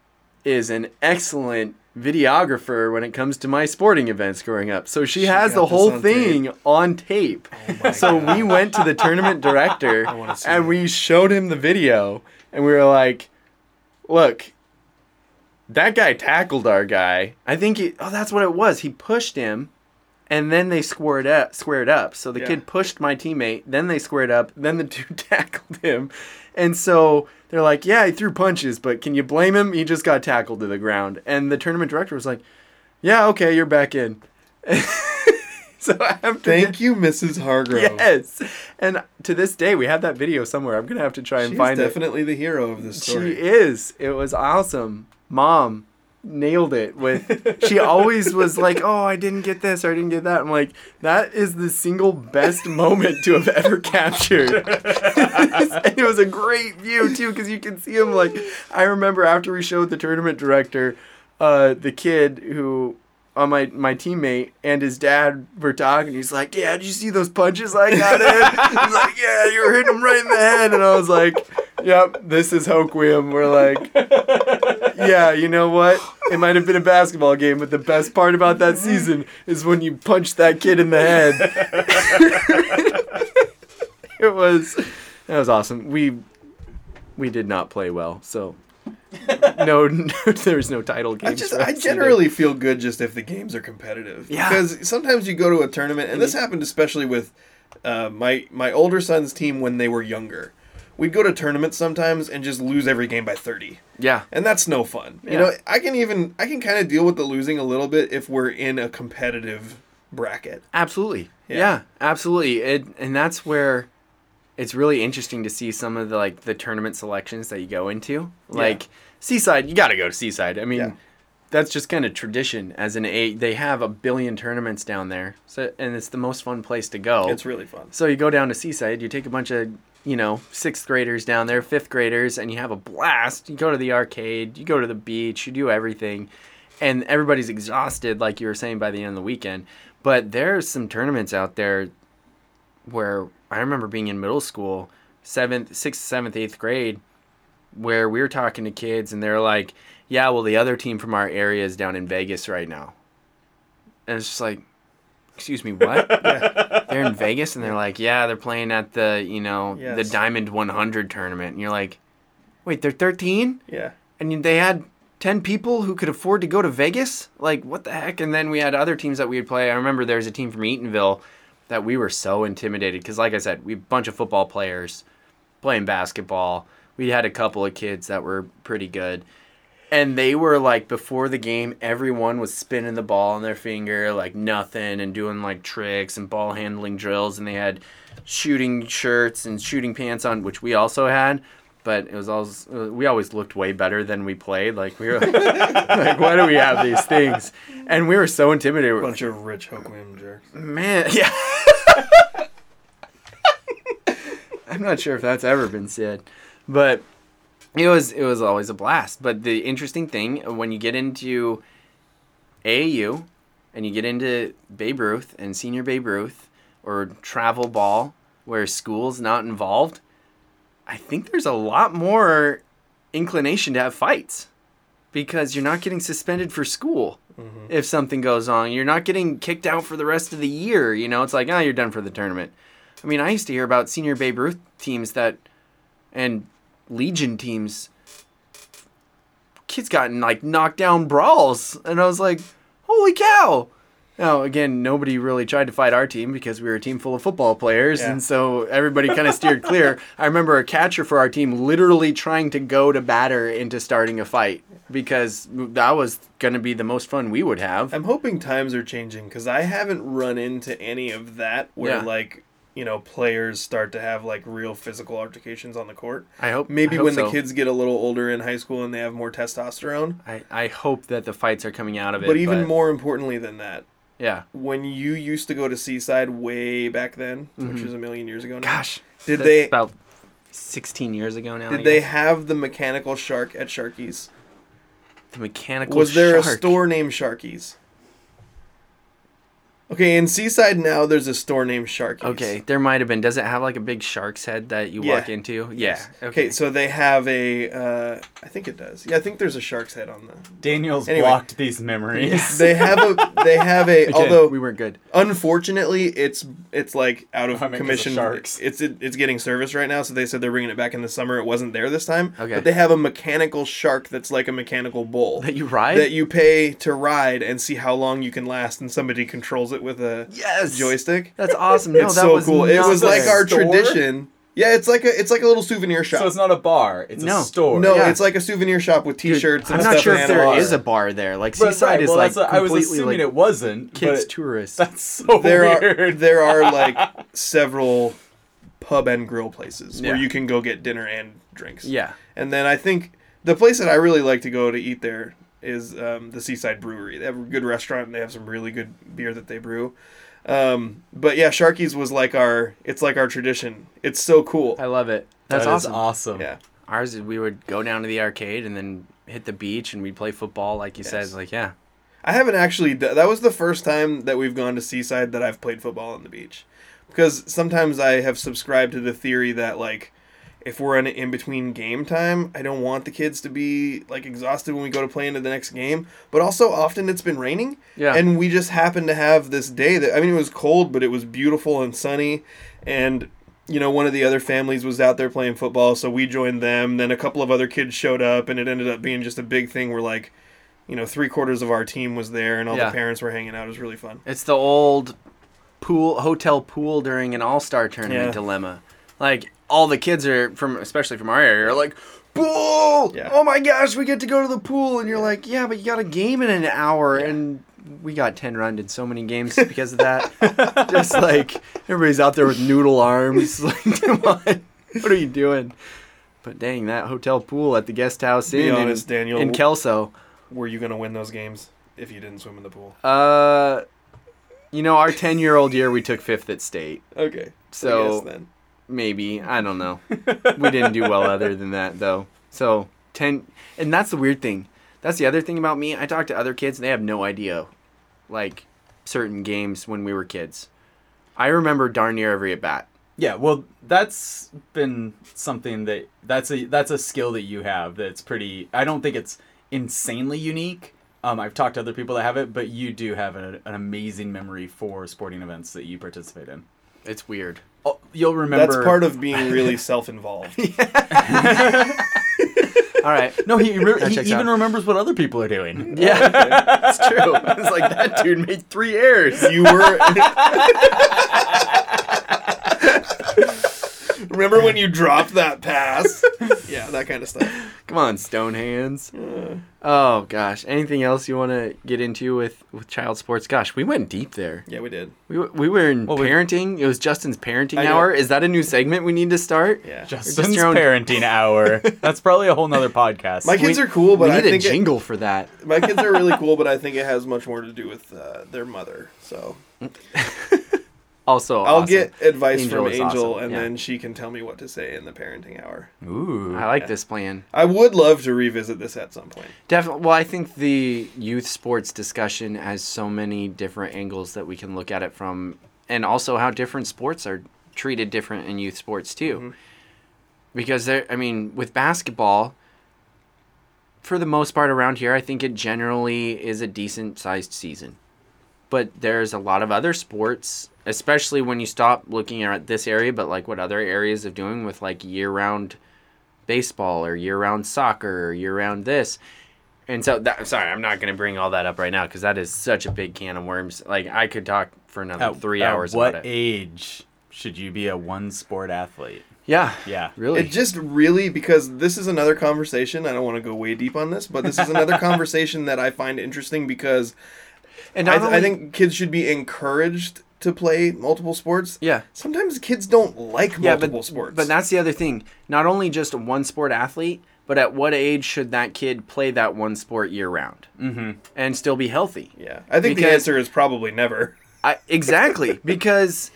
is an excellent videographer when it comes to my sporting events growing up. So she, has the whole on thing on tape. so we went to the tournament director and it. we showed him the video and we were like, "Look, that guy tackled our guy. I think he oh that's what it was. He pushed him and then they squared up squared up. So the Yeah. kid pushed my teammate, then they squared up, then the dude tackled him. And so they're like, "Yeah, he threw punches, but can you blame him? He just got tackled to the ground." And the tournament director was like, "Yeah, okay, you're back in." so after Thank you, Mrs. Hargrove. Yes. And to this day, we have that video somewhere. I'm going to have to try and She's find it. definitely the hero of this story. She is. It was awesome. Mom nailed it with she always was like, "Oh, I didn't get this or I didn't get that." I'm like, "That is the single best moment to have ever captured." and it was a great view too cuz you can see him like I remember after we showed the tournament director uh the kid who on my my teammate and his dad were talking. He's like, "Yeah, did you see those punches I got in?" He's like, "Yeah, you were hitting him right in the head," and I was like, "Yep, this is Hoquiam." We're like, "Yeah, you know what? It might have been a basketball game, but the best part about that season is when you punched that kid in the head." it was that was awesome. We we did not play well, so. no, no, there was no title games. I just I us either. generally feel good just if the games are competitive. Yeah. Because sometimes you go to a tournament, and this happened especially with uh, my my older son's team when they were younger. We'd go to tournaments sometimes and just lose every game by thirty, Yeah. and that's no fun. You know, I can even I can kind of deal with the losing a little bit if we're in a competitive bracket. Absolutely. Yeah. Yeah, absolutely. It, and that's where it's really interesting to see some of the like the tournament selections that you go into. Like Seaside, you got to go to Seaside. I mean, Yeah. that's just kind of tradition as an A. They have a billion tournaments down there. So and it's the most fun place to go. It's really fun. So you go down to Seaside, you take a bunch of, you know, sixth graders down there, fifth graders, and you have a blast. You go to the arcade, you go to the beach, you do everything, and everybody's exhausted, like you were saying, by the end of the weekend. But there's some tournaments out there where I remember being in middle school, seventh, sixth, seventh, eighth grade, where we were talking to kids, and they're like, "Yeah, well, the other team from our area is down in Vegas right now," and it's just like, "Excuse me, what?" they're in Vegas and they're like, yeah, they're playing at the, you know, the Diamond 100 tournament. And you're like, wait, they're 13? Yeah. And they had 10 people who could afford to go to Vegas? Like, what the heck? And then we had other teams that we would play. I remember there was a team from Eatonville that we were so intimidated because, like I said, we a bunch of football players playing basketball. We had a couple of kids that were pretty good. And they were like before the game, everyone was spinning the ball on their finger like nothing and doing like tricks and ball handling drills. And they had shooting shirts and shooting pants on, which we also had. but it was always we always looked way better than we played. Like we were like, why do we have these things? And we were so intimidated. Bunch of rich Hoquiam jerks. Man, yeah. I'm not sure if that's ever been said, but it was it was always a blast. But the interesting thing uh, when you get into AAU and you get into Babe Ruth and senior Babe Ruth or travel ball where school's not involved, I think there's a lot more inclination to have fights because you're not getting suspended for school mm-hmm. if something goes on. You're not getting kicked out for the rest of the year. You know, it's like, oh, you're done for the tournament. I mean, I used to hear about senior Babe Ruth teams that, and Legion teams, kids gotten like knocked down brawls. And I was like, holy cow. Now, again, nobody really tried to fight our team because we were a team full of football players, Yeah. and so everybody kind of steered clear. I remember a catcher for our team literally trying to go to batter into starting a fight because that was going to be the most fun we would have. I'm hoping times are changing because I haven't run into any of that where Yeah. like you know players start to have like real physical altercations on the court. I hope Maybe I hope when so. the kids get a little older in high school and they have more testosterone. I, I hope that the fights are coming out of it. But even more importantly than that, yeah. when you used to go to Seaside way back then, which was a million years ago now. Mm-hmm. Gosh, Did they- about 16 years ago now? Did they have the mechanical shark at Sharky's? the mechanical? Shark Was there a store named Sharky's? Okay, in Seaside now there's a store named Sharky's. Okay, there might have been. Does it have like a big shark's head that you Yeah. walk into? Yeah. Okay, so they have a. Uh, I think it does. Yeah, I think there's a shark's head on the. Daniel's Anyway. blocked these memories. They have a. They have a. Again, although we weren't good. unfortunately, it's it's like out of I mean, 'cause of commission. sharks. It's it, it's getting service right now, so they said they're bringing it back in the summer. It wasn't there this time. Okay. But they have a mechanical shark that's like a mechanical bull That you ride? that you pay to ride and see how long you can last, and somebody controls it with a Yes. joystick. That's awesome. No, it's that so was cool. It was like our Store? tradition. Yeah, it's like a it's like a little souvenir shop. so it's not a bar; it's No. a store. no, yeah. it's like a souvenir shop with T-shirts and I'm stuff. not sure and if there animals. is a bar there. Like Right, Seaside right, is well, like that's what- I was assuming like it wasn't. kids but tourists. That's so there weird. are there are like several pub and grill places where you can go get dinner and drinks. Yeah. And then I think the place that I really like to go to eat there is um, the Seaside Brewery. They have a good restaurant and they have some really good beer that they brew. Um, but yeah, Sharky's was like our it's like our tradition. It's so cool. I love it. That's That is awesome. awesome. Yeah. Ours is we would go down to the arcade and then hit the beach and we'd play football, like you Yes. said. Like yeah, I haven't actually. That was the first time that we've gone to Seaside that I've played football on the beach. Because sometimes I have subscribed to the theory that like, if we're in in between game time, I don't want the kids to be like exhausted when we go to play into the next game. But also often it's been raining. Yeah. And we just happened to have this day that I mean it was cold, but it was beautiful and sunny, and. You know, one of the other families was out there playing football, so we joined them. Then a couple of other kids showed up, and it ended up being just a big thing where, like, you know, three quarters of our team was there and all Yeah. the parents were hanging out. It was really fun. it's the old pool hotel pool during an all star tournament Yeah. dilemma. Like all the kids are from, especially from our area, are like. Pool! Yeah. Oh my gosh, we get to go to the pool, and you're like, yeah, but you got a game in an hour, and we got ten run in so many games because of that. Just like everybody's out there with noodle arms. Like, come on, what are you doing? But dang, that hotel pool at the guest house Be inn honest, in, Daniel. in Kelso. Were you gonna win those games if you didn't swim in the pool? Uh, you know, our ten year old year, we took fifth at state. Okay. So- yes, then. Maybe I don't know. we didn't do well other than that though. So ten, and that's the weird thing. That's the other thing about me. I talk to other kids, and they have no idea, like certain games when we were kids. I remember darn near every at bat. Yeah, well, that's been something that that's a that's a skill that you have that's pretty. I don't think it's insanely unique. Um, I've talked to other people that have it, but you do have an, an amazing memory for sporting events that you participate in. It's weird. Oh, you'll remember. That's part of being really self-involved. All right. No, he, re- he even out. remembers what other people are doing. Yeah, it's true. It's like that dude made three errors. you were Remember when you dropped that pass? yeah, that kind of stuff. Come on, stone hands. Oh gosh. Anything else you want to get into with with child sports? Gosh, we went deep there. Yeah, we did. We, we were in we- parenting. It was Justin's parenting I know. hour. Is that a new segment we need to start? Yeah. Justin's your own- parenting hour. That's probably a whole nother podcast. My kids We- are cool, but we I need a think it, jingle for that. my kids are really cool, but I think it has much more to do with uh, their mother. So Also, I'll awesome. get advice Angel from Angel, awesome, and yeah. then she can tell me what to say in the parenting hour. Ooh. I like this plan. I would love to revisit this at some point. Definitely. Well, I think the youth sports discussion has so many different angles that we can look at it from, and also how different sports are treated different in youth sports too. Mm-hmm. Because there, I mean, with basketball, for the most part around here, I think it generally is a decent sized season. But there's a lot of other sports, especially when you stop looking at this area, but like what other areas of doing with like year round baseball or year round soccer or year round this. And so that sorry, I'm not going to bring all that up right now because that is such a big can of worms. Like I could talk for another At- three at hours What about it. age should you be a one sport athlete? Yeah, Yeah. really. It just really because this is another conversation. I don't want to go way deep on this, but this is another conversation that I find interesting because and I, th- only, I think kids should be encouraged to play multiple sports. yeah. Sometimes kids don't like Yeah, multiple but, sports. but that's the other thing. Not only just one sport athlete, but at what age should that kid play that one sport year round mm-hmm. and still be healthy? yeah, I think the answer is probably never. I, exactly because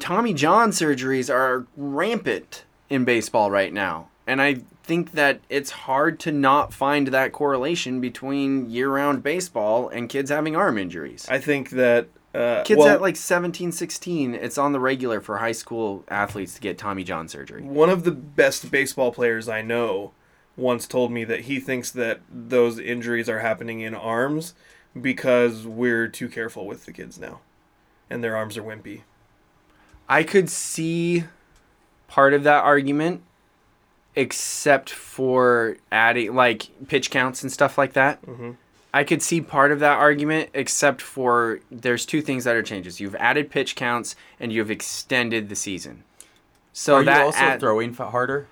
Tommy John surgeries are rampant in baseball right now, and I think that it's hard to not find that correlation between year-round baseball and kids having arm injuries. I think that uh, Kids well, at like 17, 16, it's on the regular for high school athletes to get Tommy John surgery. one of the best baseball players I know once told me that he thinks that those injuries are happening in arms because we're too careful with the kids now, and their arms are wimpy. I could see part of that argument, except for adding like pitch counts and stuff like that. Mm-hmm. I could see part of that argument, except for there's two things that are changes. You've added pitch counts and you've extended the season. So Are that you also throwing harder?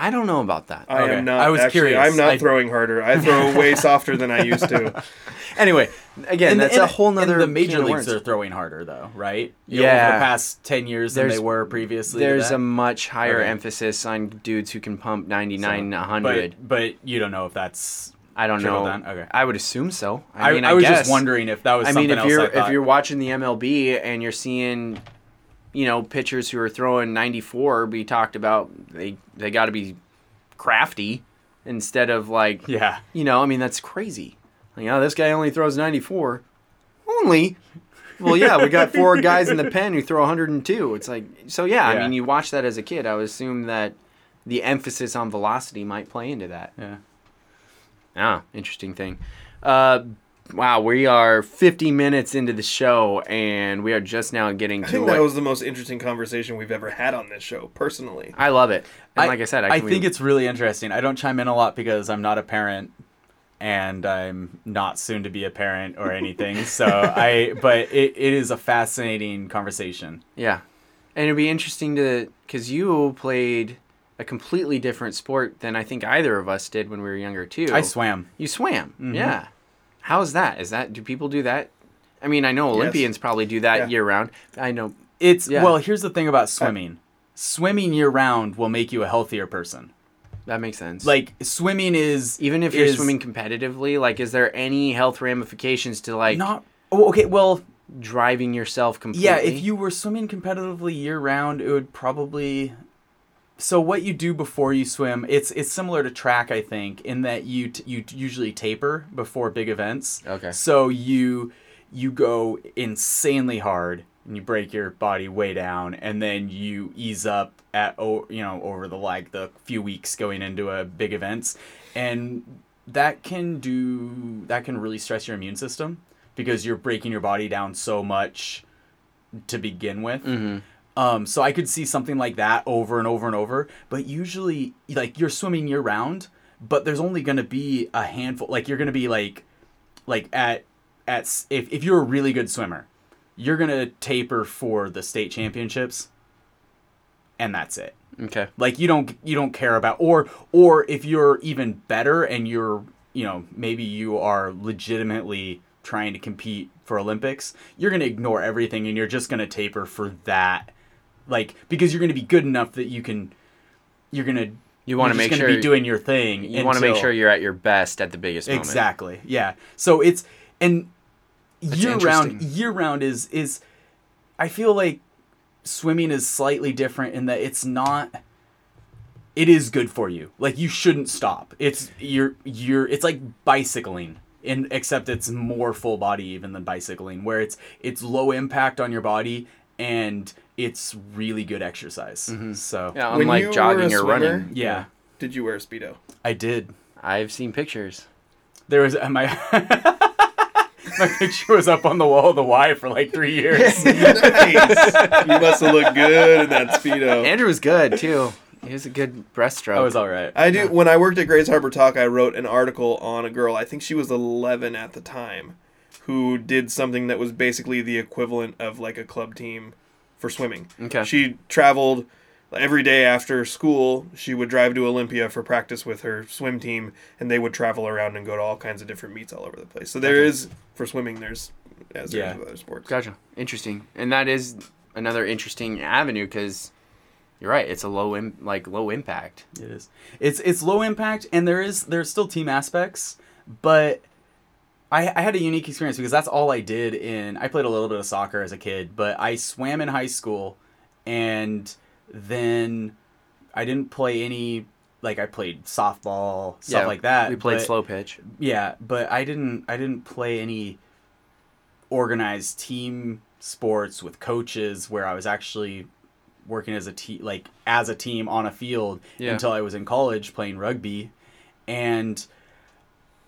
I don't know about that. I Okay. am not. I was actually, curious. I'm not I- throwing harder. I throw way softer than I used to. anyway, again, that's a whole nother. the major can of leagues worms. are throwing harder though, right? You Yeah. over the past ten years than they were previously. There's a much higher Okay. emphasis on dudes who can pump 99, So- 100. But, but you don't know if that's. I don't trickled know. down? Okay. I would assume so. I, I mean, I, I was guess. just wondering if that was I something mean, if else. you're I if you're watching the MLB and you're seeing, you know, pitchers who are throwing 94 be talked about, they they got to be crafty instead of like, yeah, you know, I mean that's crazy. Like, oh, this guy only throws 94. Only. Well, yeah, we got four guys in the pen who throw 102. It's like, so yeah, I mean, you watch that as a kid. I would assume that the emphasis on velocity might play into that. yeah. Ah, interesting thing. Uh, wow, we are 50 minutes into the show, and we are just now getting I to think what that was the most interesting conversation we've ever had on this show, personally. I love it. And like I said, I, I can think it's really interesting. I don't chime in a lot because I'm not a parent and I'm not soon to be a parent or anything. so I, but it, it is a fascinating conversation. yeah, and it'd be interesting to because you played a completely different sport than I think either of us did when we were younger too. I swam. You swam, mm-hmm. yeah. How is that? Is that do people do that? I mean, I know Olympians probably do that Yeah. year round. I know. It's Yeah. well. Here's the thing about swimming. Swimming year round will make you a healthier person. That makes sense. Like swimming is even if you're swimming competitively, like, is there any health ramifications to like not. Oh, okay. Well, driving yourself completely? Yeah, if you were swimming competitively year round, it would probably. So what you do before you swim, it's it's similar to track, I think, in that you t- you usually taper before big events. Okay. So you you go insanely hard and you break your body way down, and then you ease up at you know over the like the few weeks going into a big events, and that can do that can really stress your immune system because you're breaking your body down so much to begin with. Mm-hmm. Um, so I could see something like that over and over and over. But usually, like you're swimming year round, but there's only gonna be a handful. Like you're gonna be like, like at at if if you're a really good swimmer, you're gonna taper for the state championships. and that's it. Okay. Like you don't you don't care about or or if you're even better and you're you know maybe you are legitimately trying to compete for Olympics, you're gonna ignore everything and you're just gonna taper for that, like because you're gonna be good enough that you can, you're gonna You wanna make sure you're just gonna be doing your thing. You want to make sure you're at your best at the biggest moment. Exactly. Yeah. So it's and year round year round is is I feel like swimming is slightly different in that it's not it is good for you. Like you shouldn't stop. It's you're you're it's like bicycling in except it's more full body even than bicycling where it's it's low impact on your body and it's really good exercise. Mm-hmm. So Yeah, When unlike you were jogging a or swimmer- running. yeah, Did you wear a speedo? I did. I've seen pictures. There was my my picture was up on the wall of the Y for like three years. nice. You must have looked good in that speedo. Andrew was good too. He was a good breaststroke. I was all right. I do. When I worked at Grays Harbor Talk, I wrote an article on a girl. I think she was 11 at the time, who did something that was basically the equivalent of like a club team for swimming. Okay. She traveled every day after school. She would drive to Olympia for practice with her swim team, and they would travel around and go to all kinds of different meets all over the place. So there is for swimming. There's as there is Yeah. with other sports. Gotcha. Interesting. And that is another interesting avenue because you're right. It's a low Im- like low impact. It is. It's it's low impact, and there is there's still team aspects, but I I had a unique experience because that's all I did in. I played a little bit of soccer as a kid, but I swam in high school, and then I didn't play any. Like I played softball, stuff like that. We played but- slow pitch. Yeah, but I didn't I didn't play any organized team sports with coaches where I was actually working as a team like as a team on a field Yeah. until I was in college playing rugby and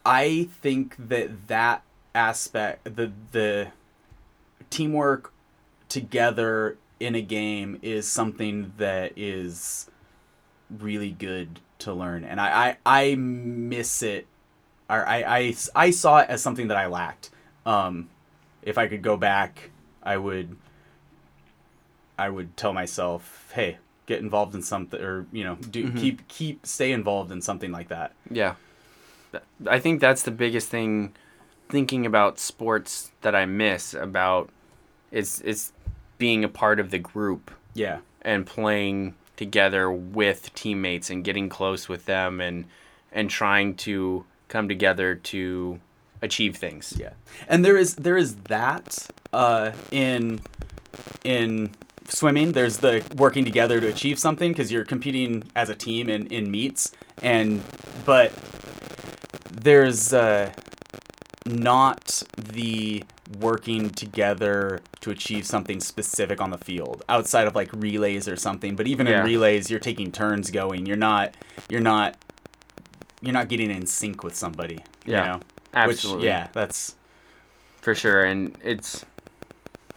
I think that that aspect the the teamwork together in a game is something that is really good to learn. And I I, I miss it. Or I, I I saw it as something that I lacked. Um if I could go back I would I would tell myself hey get involved in something or you know do keep keep stay involved in something like that. Yeah. I think that's the biggest thing thinking about sports that I miss about it's it's being a part of the group yeah and playing together with teammates and getting close with them and and trying to come together to achieve things. Yeah, and there is there is that uh, in in swimming. There's the working together to achieve something because you're competing as a team in in meets, and but there's uh, not the working together to achieve something specific on the field outside of like relays or something but even Yeah. in relays you're taking turns going you're not you're not you're not getting in sync with somebody Yeah, you know? absolutely. Which, yeah, that's for sure and it's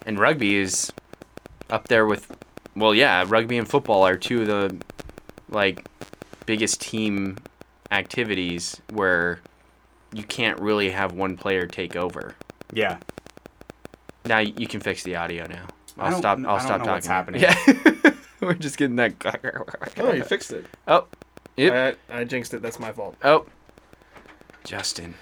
and rugby is up there with well yeah rugby and football are two of the like biggest team activities where you can't really have one player take over yeah. now you can fix the audio now I i'll stop I i'll don't stop know talking what's happening. yeah we're just getting that Oh, you fixed it. oh yep. I, I jinxed it. That's my fault. oh justin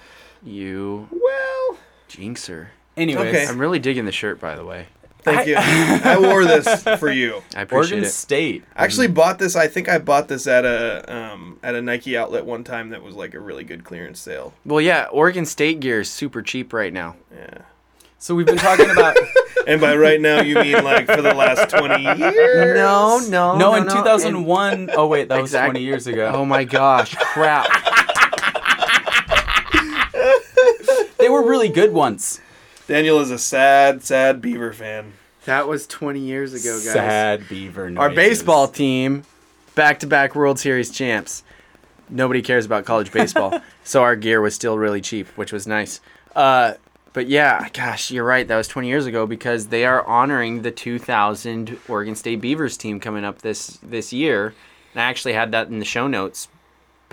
you Well, jinxer Anyways, Okay. i'm really digging the shirt by the way thank you. I wore this for you. i appreciate Oregon it State. I actually bought this. I think I bought this at a um, at a Nike outlet one time. That was like a really good clearance sale. well yeah oregon state gear is super cheap right now Yeah. So we've been talking about And by right now, you mean like for the last twenty years? no no no no in 2001. Oh wait, that was Exact- 20 years ago. Oh my gosh, crap. They were really good once. Daniel is a sad, sad Beaver fan. That was 20 years ago, guys. Sad beaver. Our baseball team, back to back World Series champs. Nobody cares about college baseball. so our gear was still really cheap, which was nice. Uh, but yeah, gosh, you're right. That was 20 years ago because they are honoring the 2000 Oregon State Beavers team coming up this this year. And I actually had that in the show notes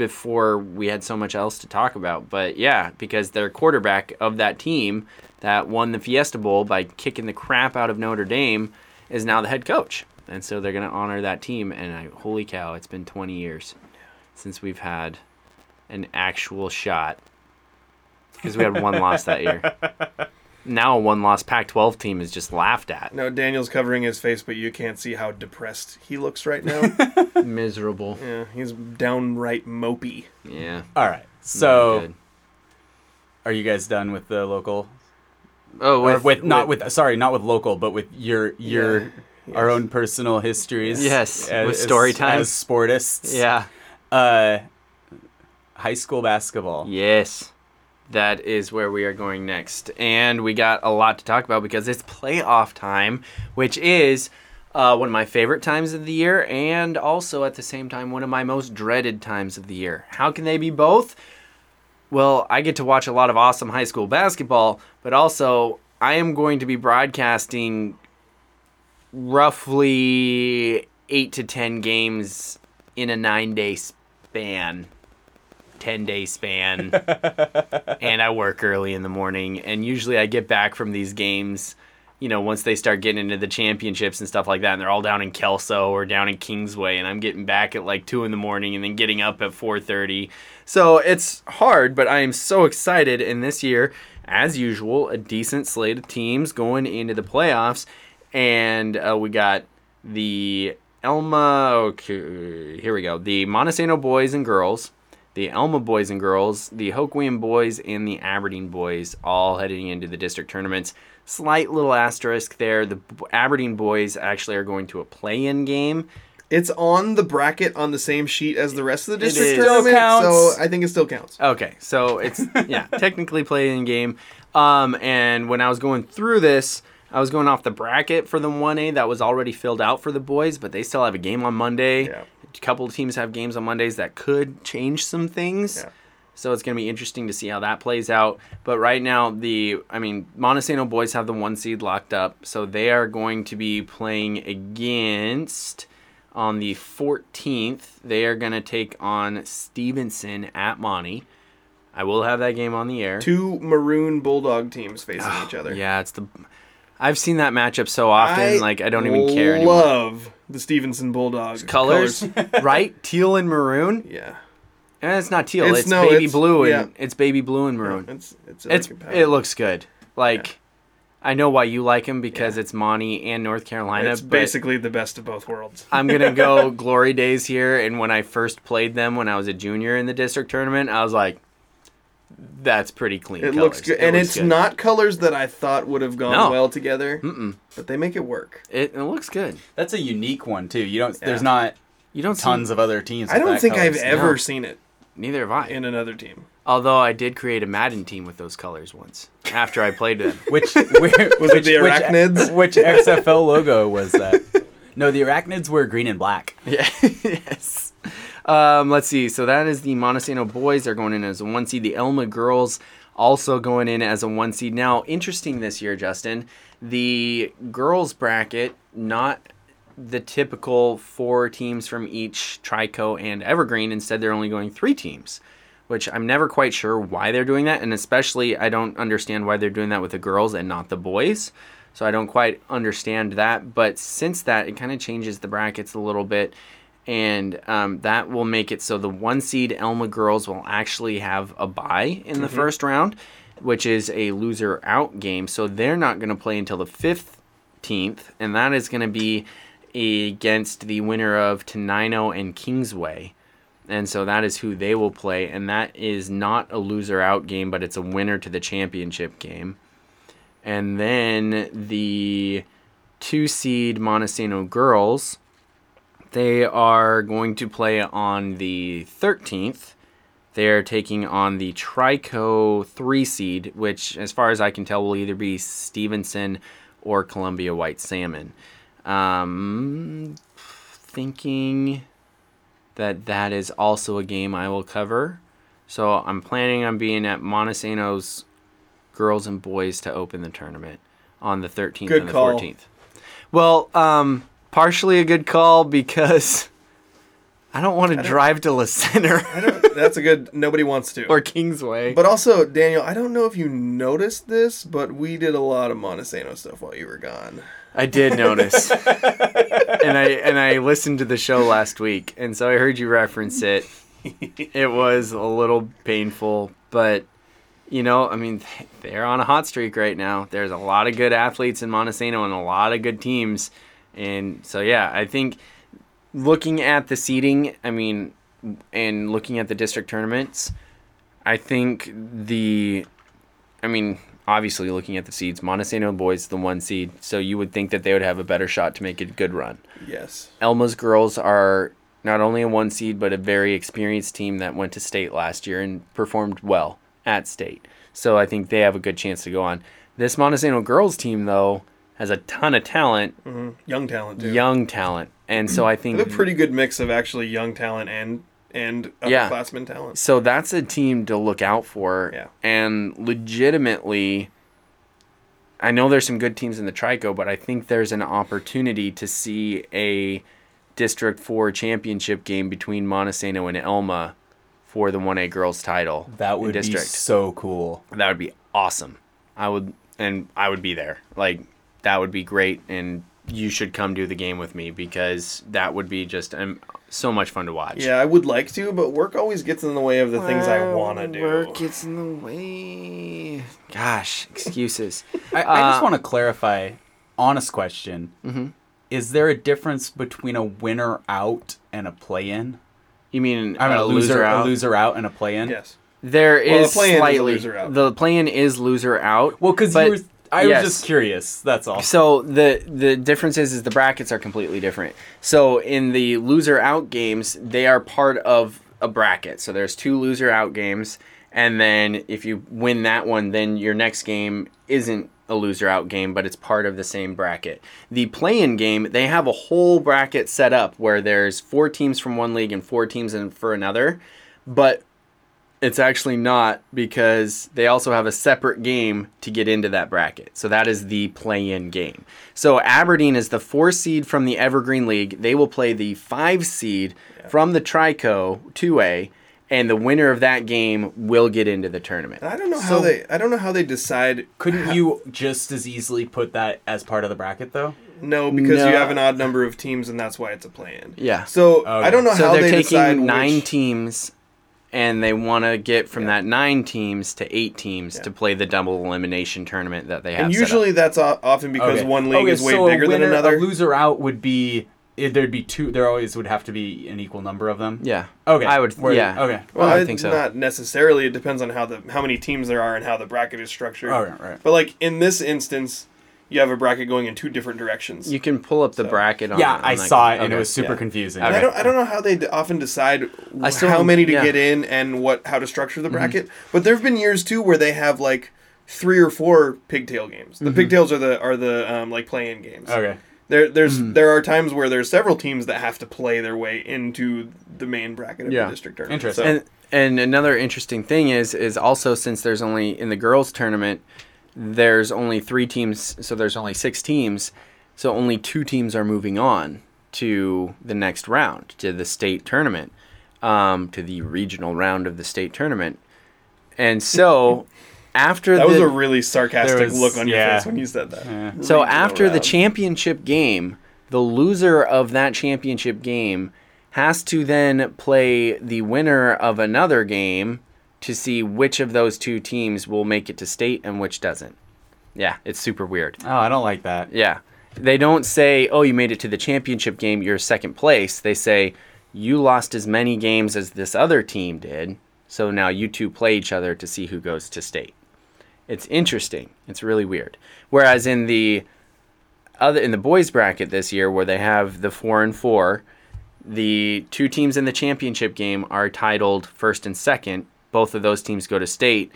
before we had so much else to talk about. But yeah, because their quarterback of that team that won the Fiesta Bowl by kicking the crap out of Notre Dame is now the head coach and so they're gonna honor that team. And I, holy cow, it's been 20 years since we've had an actual shot because we had one loss that year. Now a one-loss Pac-12 team is just laughed at. No, Daniel's covering his face, but you can't see how depressed he looks right now. Miserable. yeah, he's downright mopey. Yeah. All right. So, are you guys done with the local? oh, or with not with sorry, not with local, but with your your Yeah. our own personal histories. Yes, with story time. as sportists. yeah. Uh, high school basketball. Yes. That is where we are going next. And we got a lot to talk about because it's playoff time, which is uh, one of my favorite times of the year and also at the same time one of my most dreaded times of the year. How can they be both? Well, I get to watch a lot of awesome high school basketball, but also I am going to be broadcasting roughly 8 to 10 games in a 9-day span. 10 day span and I work early in the morning and usually I get back from these games you know once they start getting into the championships and stuff like that and they're all down in Kelso or down in Kingsway and I'm getting back at like 2 in the morning and then getting up at 4:30 so it's hard but I am so excited and this year as usual a decent slate of teams going into the playoffs and uh, we got the Elma okay here we go the Montesano boys and girls the Elma boys and girls, the Hoquiam boys, and the Aberdeen boys all heading into the district tournaments. Slight little asterisk there. The Aberdeen boys actually are going to a play-in game. It's on the bracket on the same sheet as the rest of the district is. tournament, counts. so I think it still counts. Okay, so it's yeah, technically play-in game. Um, and when I was going through this, I was going off the bracket for the 1A that was already filled out for the boys, but they still have a game on Monday. Yeah. A couple of teams have games on Mondays that could change some things. Yeah. So it's going to be interesting to see how that plays out. But right now, the I mean, Montesano boys have the one seed locked up, so they are going to be playing against on the 14th. They are going to take on Stevenson at Monty. I will have that game on the air. Two maroon bulldog teams facing ah, each other. Yeah, it's the. I've seen that matchup so often, I like I don't even care anymore. Love the Stevenson Bulldogs Colors, right? Teal and maroon. Yeah, And it's not teal. It's- It's, no, baby it's- blue and yeah. it's baby blue and maroon. it's it's it's it looks good. Like I know why you like him because it's Monty and North Carolina. It's basically the best of both worlds. I'm gonna go glory days here. And when I first played them when I was a junior in the district tournament, I was like, "That's pretty clean." It colors. looks good, It and looks it's good. not colors that I thought would have gone No. well together. Mm-mm. But they make it work. It, it looks good. That's a unique one too. You don't. There's not You don't see- tons of other teams. I with don't that think I've colors. ever No. seen it Neither have I. in another team. Although I did create a Madden team with those colors once after I played them. Which where, Was it the Arachnids? Which, which XFL logo was that? No, the Arachnids were green and black. Yeah. yes. Um, let's see. So that is the Montesano boys. They're going in as a one seed. The Elma girls also going in as a one seed. Now, interesting this year, Justin. The girls bracket not the typical four teams from each Trico and Evergreen. Instead, they're only going three teams, which I'm never quite sure why they're doing that. And especially, I don't understand why they're doing that with the girls and not the boys. So I don't quite understand that. But since that, it kind of changes the brackets a little bit. And um, that will make it so the one seed Elma girls will actually have a bye in the first round, which is a loser out game. So they're not going to play until the 15th. And that is going to be against the winner of Tenino and Kingsway. And so that is who they will play. And that is not a loser out game, but it's a winner to the championship game. And then the two seed Montesano girls, they are going to play on the 13th. They're taking on the Trico 3 seed, which, as far as I can tell, will either be Stevenson or Columbia White Salmon. Um, thinking that that is also a game I will cover. So I'm planning on being at Montesano's girls and boys to open the tournament on the 13th Good and the call. 14th. Well, um, partially a good call because I don't want to drive to La Center I don't, that's a good. Nobody wants to. or Kingsway. but also, Daniel, I don't know if you noticed this, but we did a lot of Montesano stuff while you were gone. I did notice, and I and I listened to the show last week, and so I heard you reference it. It was a little painful, but you know, I mean, they're on a hot streak right now. There's a lot of good athletes in Montesano and a lot of good teams, and so yeah, I think looking at the seeding, I mean, and looking at the district tournaments, I think the, I mean, obviously looking at the seeds, Montesano boys the one seed, so you would think that they would have a better shot to make a good run. Yes. Elma's girls are not only a one seed, but a very experienced team that went to state last year and performed well at state. So I think they have a good chance to go on. This Montesano girls team, though, has a ton of talent, mm-hmm. Young talent too. young talent. And so I They think have a pretty good mix of actually young talent and and Yeah. upperclassmen talent. So that's a team to look out for. Yeah. And legitimately, I know there's some good teams in the Trico, but I think there's an opportunity to see a District 4 championship game between Montesano and Elma for the 1A girls title. That in would be so cool. That would be awesome. I would, and I would be there. Like, that would be great. And you should come do the game with me because that would be just um, so much fun to watch. Yeah, I would like to, but work always gets in the way of the things I want to do. Work gets in the way. Gosh, excuses. I, I just Uh, want to clarify. Honest question: Mm-hmm. Is there a difference between a winner out and a play-in? You mean, I mean, a a loser, out? a loser out and a play-in. Yes. There Well, is the play-in is slightly loser out. the play-in is loser out. Well, because you were, I yes. was just curious. That's all. So the the difference is, is the brackets are completely different. So in the loser out games, they are part of a bracket. So there's two loser out games, and then if you win that one, then your next game isn't a loser out game, but it's part of the same bracket. The play-in game, they have a whole bracket set up where there's four teams from one league and four teams in for another, but it's actually not because they also have a separate game to get into that bracket. So that is the play-in game. So Aberdeen is the four seed from the Evergreen League. They will play the five seed from the Trico 2A, and the winner of that game will get into the tournament. I don't know how they. I don't know how they decide. Couldn't you just as easily put that as part of the bracket though? No, because No. you have an odd number of teams, and that's why it's a play-in. Yeah. So Okay. I don't know So how they're they taking decide nine which- teams, and they want to get from that nine teams to eight teams to play the double elimination tournament that they have. And set up. usually that's often because Okay. one league Okay, is way so a bigger than another. A loser out would be eh, there'd be two. There always would have to be an equal number of them. yeah. Okay. I would. Where- yeah. okay. Well, I I think so. Not necessarily. It depends on how the how many teams there are and how the bracket is structured. Oh, right, right. But like in this instance, you have a bracket going in two different directions. You can pull up the So- bracket. On Yeah, on I that- saw it and it was super Yeah. confusing. And I don't I don't know how they d- often decide I still how many to yeah. get in and what how to structure the Mm-hmm. bracket. But there've been years too where they have like three or four pigtail games. Mm-hmm. The pigtails are the are the um, like play-in games. Okay. There there's Mm-hmm. there are times where there's several teams that have to play their way into the main bracket of Yeah. the district tournament. Interesting. So- And and another interesting thing is is also since there's only in the girls tournament, there's only three teams, so there's only six teams, so only two teams are moving on to the next round to the state tournament, um, to the regional round of the state tournament, and so after that was a really sarcastic was- look on your yeah. face when you said that. Yeah. So Regional after the championship game, the loser of that championship game has to then play the winner of another game to see which of those two teams will make it to state and which doesn't. Yeah, it's super weird. Oh, I don't like that. Yeah. They don't say, "Oh, you made it to the championship game, you're second place." They say, "You lost as many games as this other team did, so now you two play each other to see who goes to state." It's interesting. It's really weird. Whereas in the other in the boys bracket this year where they have the 4 and 4, the two teams in the championship game are titled first and second. Both of those teams go to state.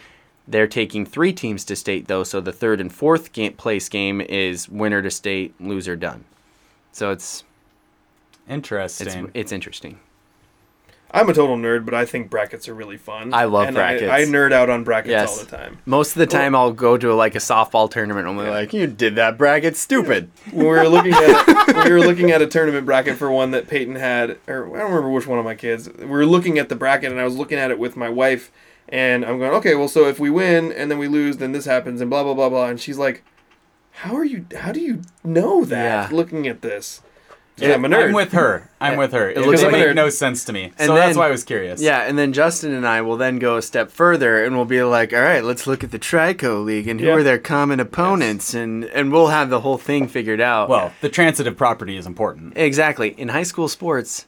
They're taking three teams to state though, so the third and fourth game, place game is winner to state, loser done. So it's Interesting. it's it's interesting. I'm a total nerd, but I think brackets are really fun. I love and brackets. I, I nerd out on brackets Yes. all the time. Most of the time, I'll go to like a softball tournament. and I'm like, "You did that bracket, stupid." We were looking at we were looking at a tournament bracket for one that Peyton had, or I don't remember which one of my kids. We were looking at the bracket, and I was looking at it with my wife, and I'm going, okay, well, so if we win and then we lose, then this happens, and blah blah blah blah. And she's like, How are you? How do you know that? Yeah. Looking at this, yeah, I'm a nerd. I'm with her. I'm with her. It, looks doesn't like a make no sense to me. And so that's why I was curious. Yeah, and then Justin and I will then go a step further and we'll be like, all right, let's look at the Trico League and who Yeah. are their common opponents and and we'll have the whole thing figured out. Well, the transitive property is important. exactly. In high school sports,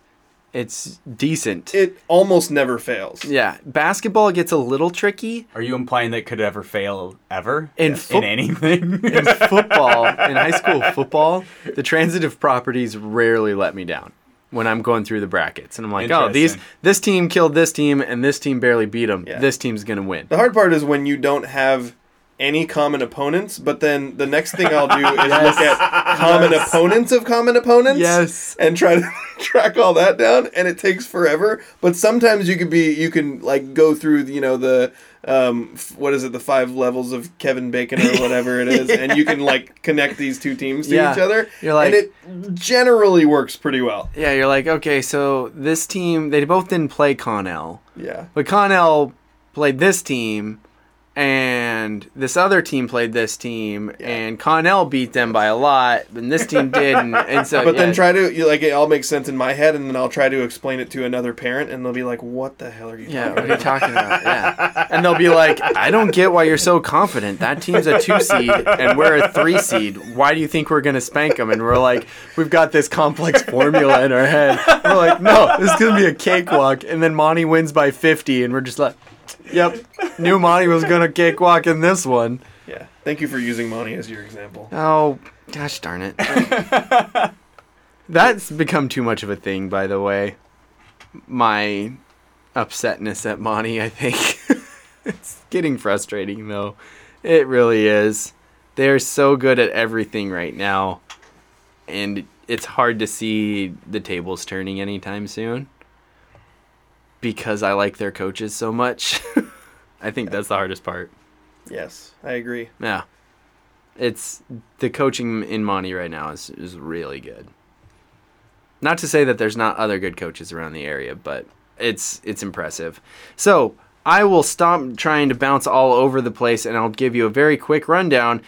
it's decent. It almost never fails. yeah, basketball gets a little tricky. Are you implying that could ever fail ever In in anything? In football, in high school football, the transitive properties rarely let me down when I'm going through the brackets, and I'm like, oh, these this team killed this team, and this team barely beat them. Yeah. This team's gonna win. The hard part is when you don't have any common opponents, but then the next thing I'll do is look at common opponents of common opponents. Yes. And try to track all that down, and it takes forever. But sometimes you could be, you can like go through, you know, the um, f- what is it, the five levels of Kevin Bacon or whatever it is, and you can like connect these two teams to Yeah. each other. You're like- and it generally works pretty well. Yeah, you're like, okay, so this team, they both didn't play Connell, Yeah. but Connell played this team, and this other team played this team, and Connell beat them by a lot, and this team didn't. And so, But yeah, then try to you, like it all makes sense in my head, and then I'll try to explain it to another parent, and they'll be like, "What the hell are you Yeah, talking what are you about?" talking about? Yeah. And they'll be like, I don't get why you're so confident. That team's a two seed and we're a three seed. Why do you think we're going to spank them? And we're like, we've got this complex formula in our head. We're like, no, this is going to be a cakewalk. And then Monty wins by 50. And we're just like, yep, knew Monty was going to cakewalk in this one. Yeah. Thank you for using Monty as your example. Oh, gosh darn it. That's become too much of a thing, by the way. My upsetness at Monty, I think. it's getting frustrating, though. It really is. They're so good at everything right now. And it's hard to see the tables turning anytime soon. Because I like their coaches so much. I think that's the hardest part. Yes, I agree. Yeah. It's the coaching in Monty right now is, is really good. Not to say that there's not other good coaches around the area, but it's it's impressive. So I will stop trying to bounce all over the place and I'll give you a very quick rundown.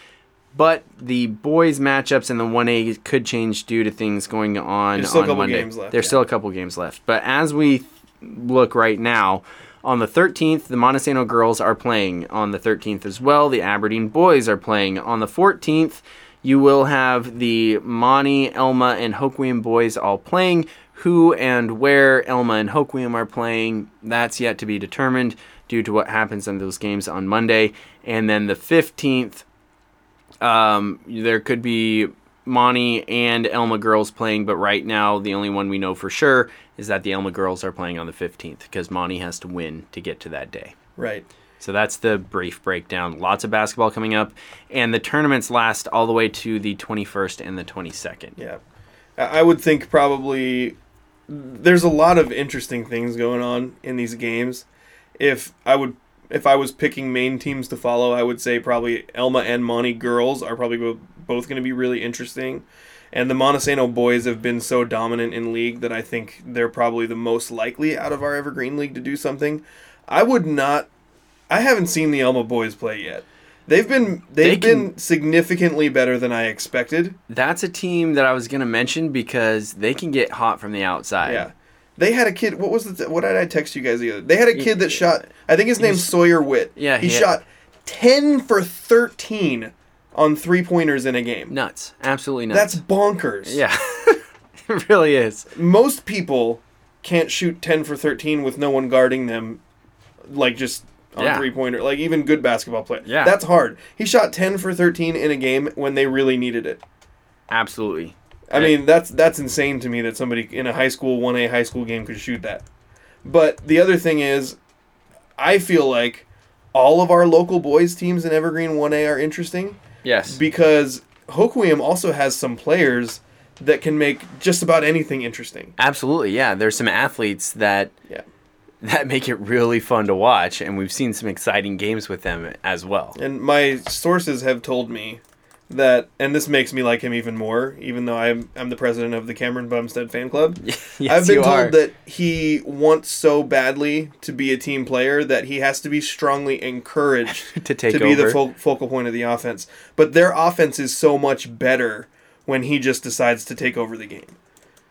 But the boys matchups in the 1A could change due to things going on There's still a couple Monday. games left, There's yeah. still a couple games left. But as we look right now, on the 13th, the Montesano girls are playing. On the 13th as well, the Aberdeen boys are playing. On the 14th, you will have the Monty, Elma, and Hoquiam boys all playing. Who and where Elma and Hoquiam are playing, that's yet to be determined due to what happens in those games on Monday. And then the 15th, um, there could be Monty and Elma girls playing, but right now the only one we know for sure is that the Elma girls are playing on the 15th because Monty has to win to get to that day. Right. So that's the brief breakdown. Lots of basketball coming up, and the tournaments last all the way to the 21st and the 22nd. Yeah. I would think probably there's a lot of interesting things going on in these games. If I would if I was picking main teams to follow, I would say probably Elma and Monty girls are probably both going to be really interesting. And the Montesano boys have been so dominant in league that I think they're probably the most likely out of our Evergreen League to do something. I would not I haven't seen the Elma boys play yet. They've been they've They can- been significantly better than I expected. That's a team that I was going to mention because they can get hot from the outside. Yeah. They had a kid. What was the? What did I text you guys the other? They had a kid that shot. I think his name's Sawyer Witt. Yeah, he, he shot ten for thirteen on three pointers in a game. Nuts. Absolutely nuts. That's bonkers. yeah. it really is. Most people can't shoot ten for thirteen with no one guarding them, like just on Yeah. three pointer. Like even good basketball play. Yeah. That's hard. He shot ten for thirteen in a game when they really needed it. Absolutely. I mean, that's that's insane to me that somebody in a high school one A high school game could shoot that. But the other thing is, I feel like all of our local boys teams in Evergreen one A are interesting Yes. because Hoquiam also has some players that can make just about anything interesting. Absolutely, yeah. There's some athletes that Yeah. that make it really fun to watch, and we've seen some exciting games with them as well. And my sources have told me that, and this makes me like him even more, even though I'm I'm the president of the Cameron Bumstead fan club. Yes, I've been told are. that he wants so badly to be a team player that he has to be strongly encouraged To take to be the fo- focal point of the offense. But their offense is so much better when he just decides to take over the game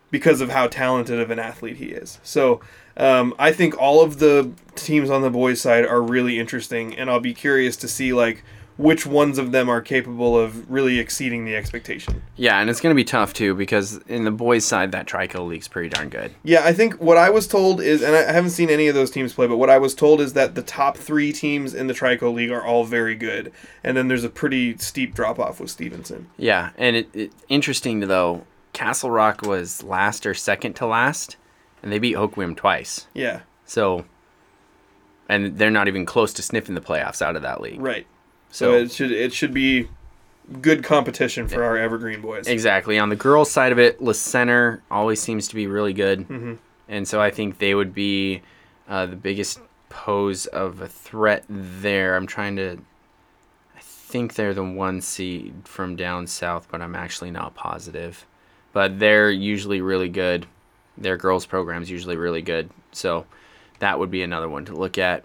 because of how talented of an athlete he is. So um, I think all of the teams on the boys' side are really interesting, and I'll be curious to see like which ones of them are capable of really exceeding the expectation. Yeah, and it's going to be tough too because in the boys' side, that Trico league's pretty darn good. Yeah, I think what I was told is, and I haven't seen any of those teams play, but what I was told is that the top three teams in the Trico League are all very good, and then there's a pretty steep drop off with Stevenson. Yeah, and it, it interesting though. Castle Rock was last or second to last, and they beat Hoquiam twice. Yeah, So, and they're not even close to sniffing the playoffs out of that league. right. So, So it should it should be good competition for our Evergreen boys. exactly on the girls' side of it, La Center always seems to be really good, Mm-hmm. and so I think they would be uh, the biggest pose of a threat there. I'm trying to. I think they're the one seed from down south, but I'm actually not positive. But they're usually really good. Their girls' program's usually really good, so that would be another one to look at.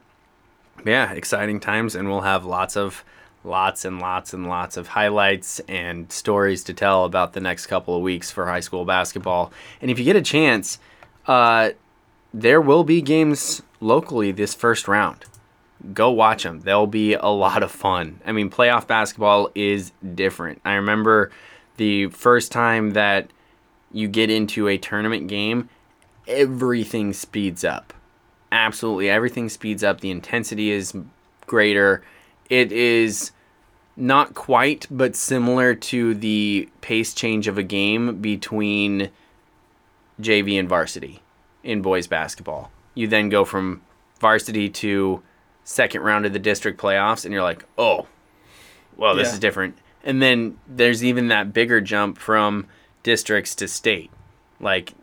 Yeah, exciting times, and we'll have lots of, lots and lots and lots of highlights and stories to tell about the next couple of weeks for high school basketball. And if you get a chance, uh, there will be games locally this first round. Go watch them. They'll be a lot of fun. I mean, playoff basketball is different. I remember the first time that you get into a tournament game, everything speeds up absolutely everything speeds up the intensity is greater. It is not quite but similar to the pace change of a game between JV and varsity in boys basketball. You then go from varsity to second round of the district playoffs and you're like oh well this Yeah. is different. And then there's even that bigger jump from districts to state. Like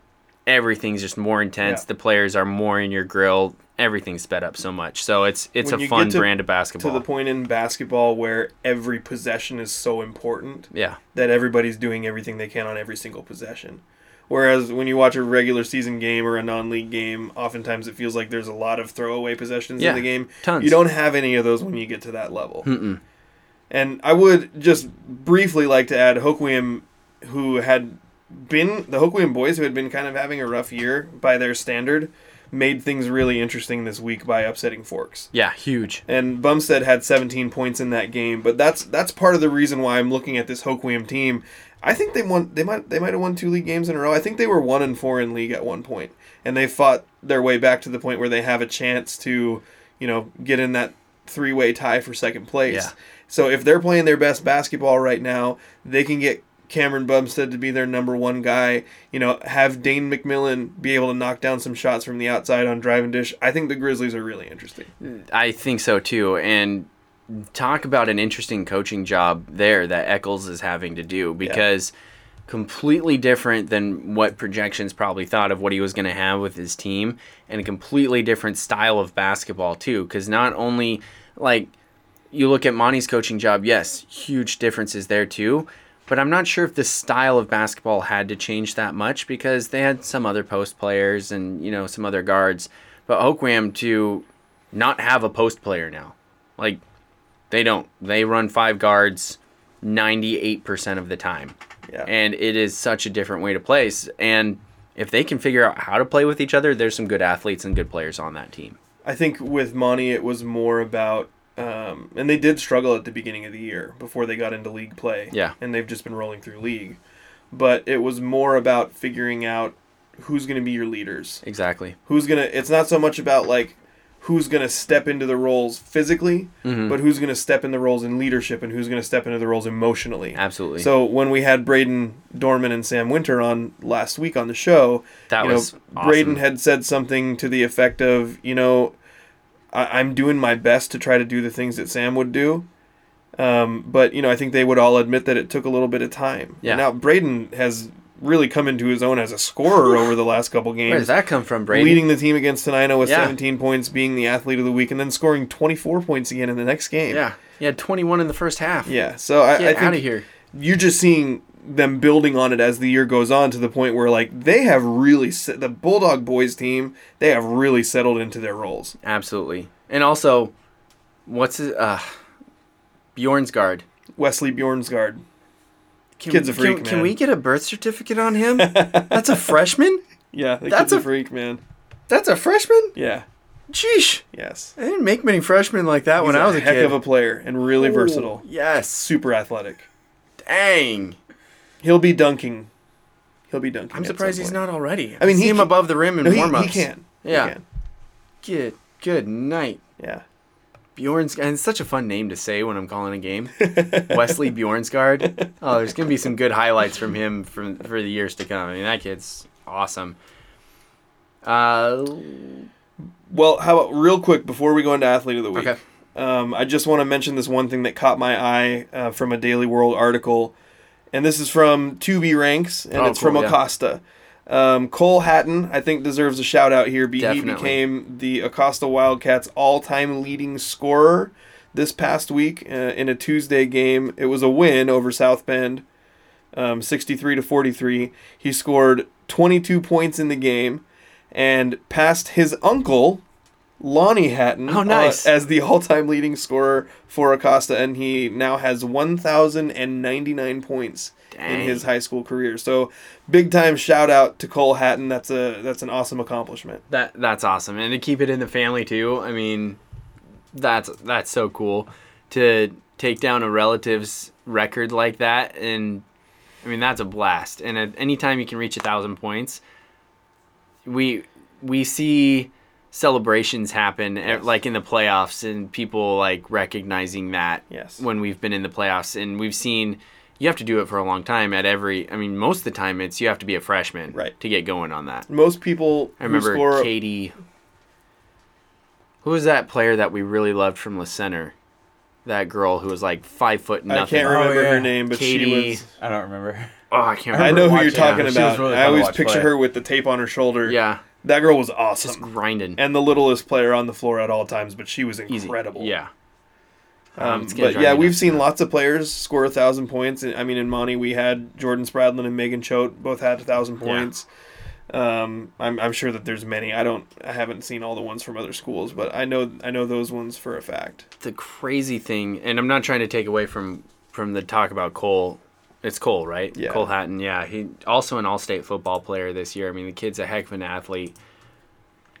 everything's just more intense Yeah. the players are more in your grill everything's sped up so much so it's it's When a fun to- brand of basketball To the point in basketball where every possession is so important yeah that everybody's doing everything they can on every single possession. Whereas when you watch a regular season game or a non-league game, oftentimes it feels like there's a lot of throwaway possessions Yeah, in the game. tons. You don't have any of those when you get to that level. And I would just briefly like to add Hoquiam, who had been the Hoquiam boys who had been kind of having a rough year by their standard, made things really interesting this week by upsetting Forks. yeah huge And Bumstead had 17 points in that game, but that's that's part of the reason why I'm looking at this Hoquiam team. I think they won. They might they might have won two league games in a row. I think they were one and four in league at one point, and they fought their way back to the point where they have a chance to, you know, get in that three way tie for second place. Yeah. So if they're playing their best basketball right now, they can get Cameron Bumstead to be their number one guy. You know, have Dane McMillan be able to knock down some shots from the outside on drive and dish. I think the Grizzlies are really interesting. I think so too. And talk about an interesting coaching job there that Eccles is having to do because completely different than what projections probably thought of what he was going to have with his team and a completely different style of basketball too because not only like you look at Monty's coaching job, yes, huge differences there too. But I'm not sure if the style of basketball had to change that much because they had some other post players and you know some other guards. But Hoquiam to not have a post player now, like they don't. They run five guards 98% of the time. Yeah. And it is such a different way to play. And if they can figure out how to play with each other, there's some good athletes and good players on that team. I think with Monty, it was more about, um, and they did struggle at the beginning of the year before they got into league play. Yeah. And they've just been rolling through league. But it was more about figuring out who's going to be your leaders. Exactly. Who's going to, it's not so much about like who's going to step into the roles physically, Mm-hmm. but who's going to step in the roles in leadership and who's going to step into the roles emotionally. Absolutely. So when we had Braden Dorman and Sam Winter on last week on the show, That you was know, awesome. Braden had said something to the effect of, you know, I- I'm doing my best to try to do the things that Sam would do. Um, but you know, I think they would all admit that it took a little bit of time. Yeah. Now Braden has really come into his own as a scorer over the last couple games. Where does that come from, Brady? Leading the team against Tenino with Yeah. 17 points, being the athlete of the week, and then scoring 24 points again in the next game. Yeah. He had 21 in the first half. Yeah. So I, I think out of here. you're just seeing them building on it as the year goes on to the point where like they have really set, the Bulldog boys team they have really settled into their roles. Absolutely. And also, what's his, uh, Bjornsgard. Wesley Bjornsgard. Can, Kid's a can- freak, Can, man. we get a birth certificate on him? That's a freshman? Yeah, the That's kid's a, a- freak, man. That's a freshman? Yeah. Sheesh. Yes. I didn't make many freshmen like that when I was a heck kid. of a player and really Ooh, versatile. Yes. Super athletic. Dang. He'll be dunking. He'll be dunking. I'm at surprised he's point. not already. I mean, see he him can- above the rim in No, he, warm-ups. he can. He Yeah. can. Good, good night. Yeah. Bjorns, and it's such a fun name to say when I'm calling a game. Wesley Bjornsgard. Oh, there's gonna be some good highlights from him from for the years to come. I mean, that kid's awesome. Uh, Well, how about real quick before we go into athlete of the week? Okay. Um, I just want to mention this one thing that caught my eye uh, from a Daily World article, and this is from 2B Ranks, and Oh, it's from cool, yeah. Ocosta. Um, Cole Hatton, I think, deserves a shout out here. Be- He became the Ocosta Wildcats all-time leading scorer this past week uh, in a Tuesday game. It was a win over South Bend, um, 63 to 43. He scored 22 points in the game and passed his uncle, Lonnie Hatton, Oh, nice. uh, as the all-time leading scorer for Ocosta, and he now has 1,099 points in his high school career. So, big time shout out to Cole Hatton. That's a that's an awesome accomplishment. that that's awesome, and to keep it in the family too. I mean, that's that's so cool to take down a relative's record like that, and I mean that's a blast. And at any time you can reach a thousand points, we we see celebrations happen eh, like in the playoffs and people like recognizing that Yes. when we've been in the playoffs and we've seen you have to do it for a long time at every i mean most of the time it's you have to be a freshman Right. to get going on that Most people I remember who score Katie. Who was that player that we really loved from the center? That girl who was like five foot nothing. I can't remember yeah. her name, but she was. I don't remember. Oh, I can't I know who you're talking her. She was about. really I always picture play. her with the tape on her shoulder. Yeah, That girl was just awesome. grinding. and the littlest player on the floor at all times, but she was Easy. incredible. Yeah. Um, gonna but yeah, we've seen lots of players score a thousand points. I mean, in Monty, we had Jordan Spradlin and Megan Choate both had a thousand points. Um, I'm, I'm sure that there's many. I don't, I haven't seen all the ones from other schools, but I know, I know those ones for a fact. The crazy thing, and I'm not trying to take away from from the talk about Cole. It's Cole, right? Yeah. Cole Hatton. Yeah, he also an all-state football player this year. I mean, the kid's a heck of an athlete.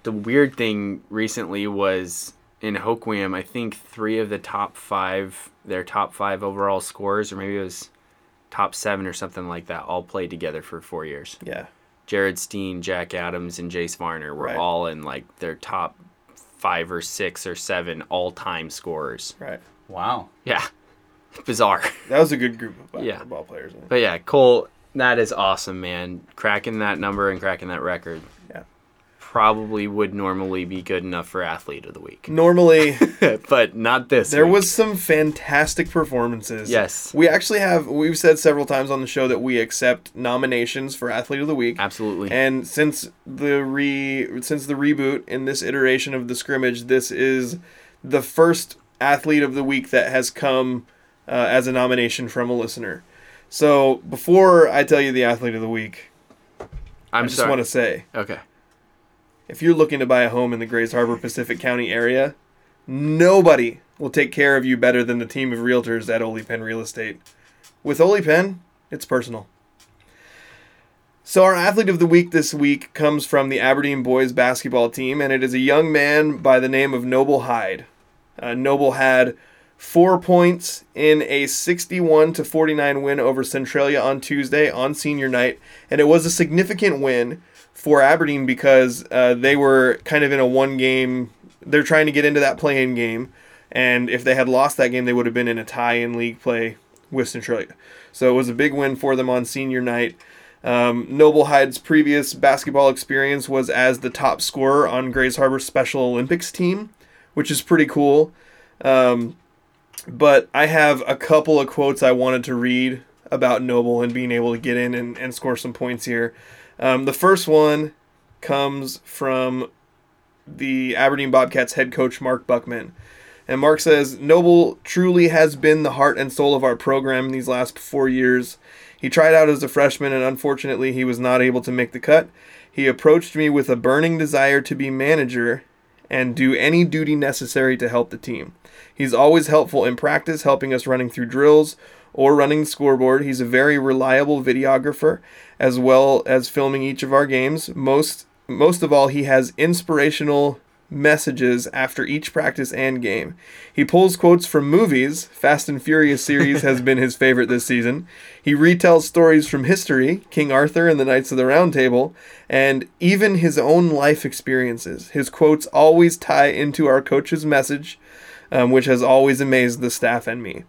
The weird thing recently was in Hoquiam. I think three of the top five, their top five overall scores, or maybe it was top seven or something like that, all played together for four years. Yeah, Jared Steen, Jack Adams, and Jace Varner were Right. all in like their top five or six or seven all-time scorers. right. Wow. Yeah, bizarre. That was a good group of Yeah. ball players. man. But yeah, Cole, that is awesome, man. Cracking that number and cracking that record. Yeah. Probably would normally be good enough for athlete of the week, Normally, but not this. there week. was some fantastic performances. Yes. we actually have. We've said several times on the show that we accept nominations for athlete of the week. absolutely And since the re since the reboot in this iteration of the scrimmage, this is the first athlete of the week that has come uh, as a nomination from a listener. So before I tell you the athlete of the week, I'm I just sorry. want to say Okay. if you're looking to buy a home in the Grays Harbor Pacific County area, nobody will take care of you better than the team of realtors at Oli Penn Real Estate. With Oli Penn, it's personal. So our athlete of the week this week comes from the Aberdeen boys basketball team, and it is a young man by the name of Noble Hyde. Uh, Noble had four points in a 61 to 49 win over Centralia on Tuesday on senior night, and it was a significant win for Aberdeen because uh, they were kind of in a one game. They're trying to get into that play-in game, and if they had lost that game, they would have been in a tie in league play with Centralia. So it was a big win for them on senior night. Um, Noble Hyde's previous basketball experience was as the top scorer on Grays Harbor Special Olympics team, which is pretty cool. Um, but I have a couple of quotes I wanted to read about Noble and being able to get in and, and score some points here. Um, the first one comes from the Aberdeen Bobcats head coach Mark Buckman. And Mark says Noble truly has been the heart and soul of our program in these last four years. He tried out as a freshman, and unfortunately, he was not able to make the cut. He approached me with a burning desire to be manager and do any duty necessary to help the team. He's always helpful in practice, helping us running through drills or running the scoreboard. He's a very reliable videographer as well as filming each of our games. Most most of all, he has inspirational messages after each practice and game. He pulls quotes from movies. Fast and Furious series has been his favorite this season. He retells stories from history, King Arthur and the Knights of the Round Table, and even his own life experiences. His quotes always tie into our coach's message, um, which has always amazed the staff and me.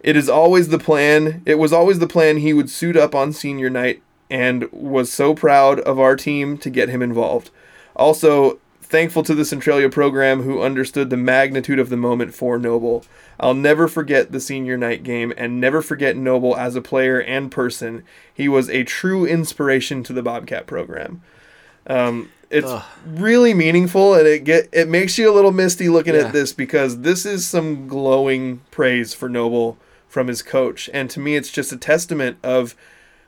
It is always the plan. It was always the plan he would suit up on senior night and was so proud of our team to get him involved. Also, thankful to the Centralia program who understood the magnitude of the moment for Noble. I'll never forget the senior night game and never forget Noble as a player and person. He was a true inspiration to the Bobcat program. Um, it's really meaningful and it get it makes you a little misty looking Yeah. at this because this is some glowing praise for Noble from his coach. And to me it's just a testament of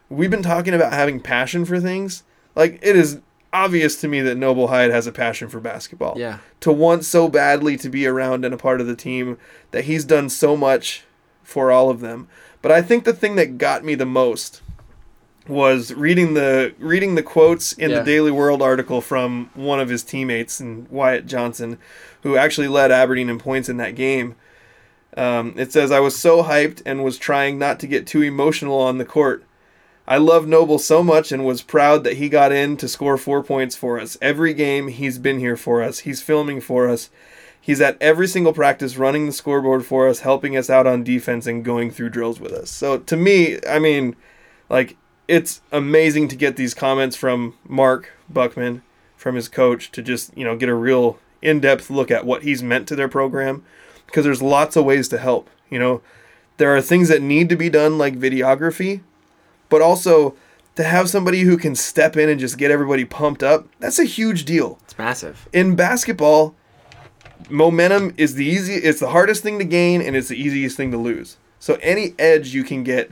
we've been talking about having passion for things. Like it is obvious to me that Noble Hyde has a passion for basketball. Yeah. To want so badly to be around and a part of the team that he's done so much for all of them. But I think the thing that got me the most was reading the reading the quotes in Yeah. the Daily World article from one of his teammates and Wyatt Johnson, who actually led Aberdeen in points in that game. Um, it says, I was so hyped and was trying not to get too emotional on the court. I love Noble so much and was proud that he got in to score four points for us. Every game, he's been here for us. He's filming for us. He's at every single practice running the scoreboard for us, helping us out on defense and going through drills with us. So to me, I mean, like, it's amazing to get these comments from Mark Buckman, from his coach, to just, you know, get a real in depth look at what he's meant to their program because there's lots of ways to help. You know, there are things that need to be done, like videography, but also to have somebody who can step in and just get everybody pumped up, that's a huge deal. It's massive. In basketball, momentum is the easy it's the hardest thing to gain and it's the easiest thing to lose. So any edge you can get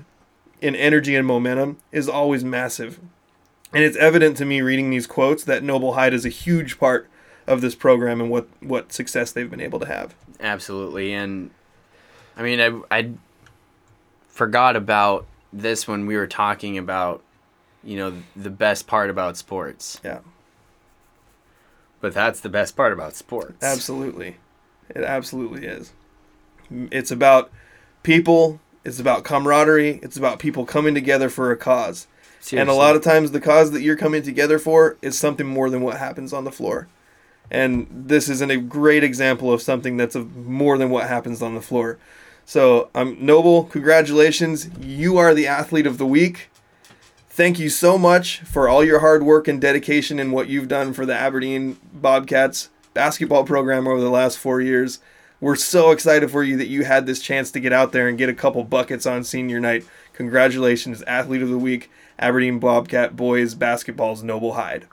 in energy and momentum is always massive. And it's evident to me reading these quotes that Noble Hyde is a huge part of this program and what what success they've been able to have. Absolutely, and I mean, I I forgot about this when we were talking about, you know, the best part about sports. Yeah. But that's the best part about sports. Absolutely. It absolutely is. It's about people, it's about camaraderie, it's about people coming together for a cause. Seriously. And a lot of times the cause that you're coming together for is something more than what happens on the floor. And this is an, a great example of something that's of more than what happens on the floor. So, um, Noble, congratulations. You are the athlete of the week. Thank you so much for all your hard work and dedication and what you've done for the Aberdeen Bobcats basketball program over the last four years. We're so excited for you that you had this chance to get out there and get a couple buckets on senior night. Congratulations, athlete of the week, Aberdeen Bobcat boys basketball's Noble Hyde.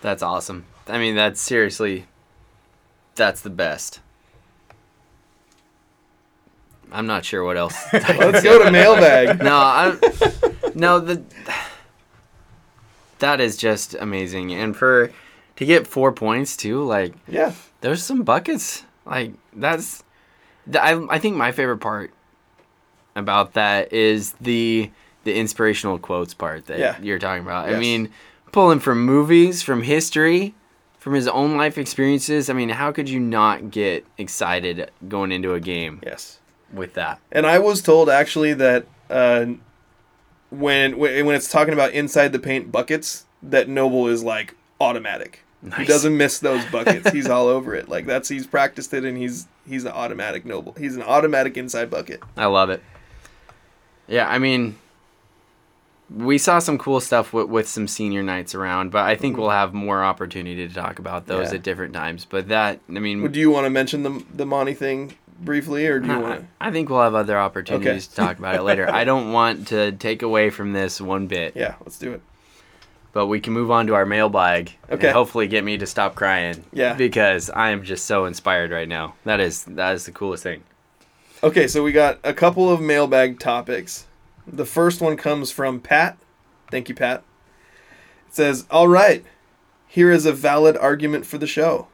That's awesome. I mean, that's seriously, that's the best. I'm not sure what else. Let's go to mailbag. no, I no the that is just amazing, and for to get four points too, like Yeah, there's some buckets. Like that's, I I think my favorite part about that is the the inspirational quotes part that Yeah. you're talking about. I mean, pulling from movies, from history, from his own life experiences. I mean, how could you not get excited going into a game yes. With that? And I was told actually that uh, when when when it's talking about inside the paint buckets, that Noble is like automatic. He doesn't miss those buckets. he's all over it. Like that's he's practiced it and he's he's an automatic Noble. He's an automatic inside bucket. I love it. Yeah, I mean, we saw some cool stuff with, with some senior nights around, but I think we'll have more opportunity to talk about those Mm-hmm. Yeah. at different times. But that, I mean, Do you want to mention the the Monty thing briefly, or do you I, want to? I think we'll have other opportunities to talk about it later. I don't want to take away from this one bit. Yeah, let's do it. but we can move on to our mailbag. Okay. And hopefully get me to stop crying. Yeah. Because I am just so inspired right now. That is that is the coolest thing. Okay, so we got a couple of mailbag topics. The first one comes from Pat. Thank you, Pat. It says, All right, here is a valid argument for the show.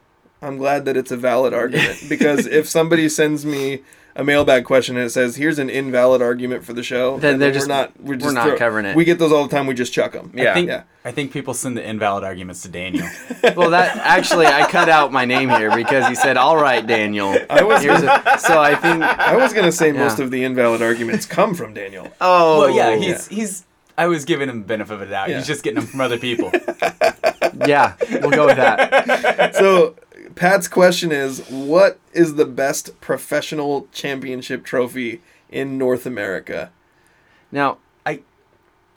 I'm glad that it's a valid argument because if somebody sends me a mailbag question and it says, "Here's an invalid argument for the show," Then they're we're just- not we're just not covering it. We get those all the time. We just chuck them. Yeah. I think, yeah. I think people send the invalid arguments to Daniel. Well, that actually I cut out my name here because he said, "All right, Daniel." I was Here's a, so I think. I was gonna say most of the invalid arguments come from Daniel. Oh, well, yeah, he's he's. I was giving him the benefit of the doubt. Yeah. He's just getting them from other people. yeah. We'll go with that. So Pat's question is, what is the best professional championship trophy in North America? Now, I-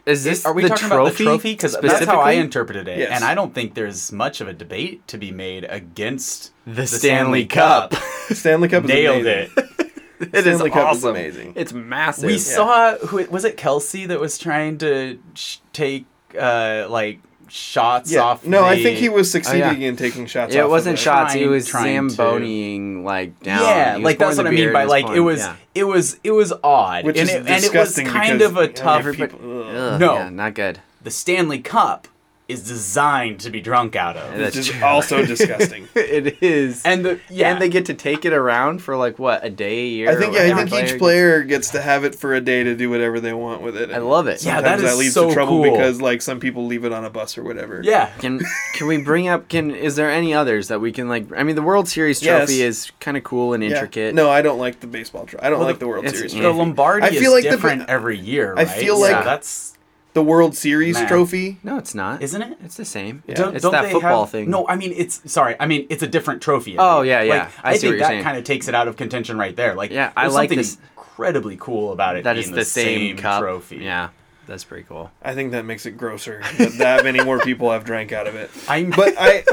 is this Are we the talking trophy? about the trophy? Because that's how I interpreted it, Yes. and I don't think there's much of a debate to be made against The Stanley Cup. Stanley Cup Nailed amazing. it. It is Stanley Cup is amazing. It's massive. We saw who was it? Kelsey that was trying to sh- take uh, like shots Yeah. off. No, I think he was oh, succeeding yeah. in taking shots. Yeah, off it wasn't of shots. He was trying to- zamboniing like down. Yeah, like that's what I mean by like it was Yeah. it was it was odd, Which and is it, and it was disgusting kind because of a tough. people- ugh. Ugh, No. yeah, not good. the Stanley Cup is designed to be drunk out of, That's Which is true. also disgusting. it is. and the yeah, and they get to take it around for like what a day, a year. I think yeah, I whatever think each player gets to have it for a day to do whatever they want with it. I love it. Yeah, Sometimes that is leads so to trouble cool. because like some people leave it on a bus or whatever. yeah. Can can we bring up? Can is there any others that we can like? I mean, the World Series trophy Yes. is kind of cool and Yeah. intricate. No, I don't like the baseball. trophy. I don't Well, like the- the World Series yeah. The trophy. Lombardi I feel is like the- different every year. I feel So like- that's The World Series Man. trophy. no, it's not. isn't it? It's the same. Yeah. It's that football have- thing. No, I mean it's sorry. I mean it's a different trophy. Oh, year. yeah, yeah. Like, I I, see think what you're that kind of takes it out of contention right there. Like Yeah, I like something this- incredibly cool about it. that being is the same, cup trophy. Yeah, that's pretty cool. I think that makes it grosser that that many more people have drank out of it. I'm But I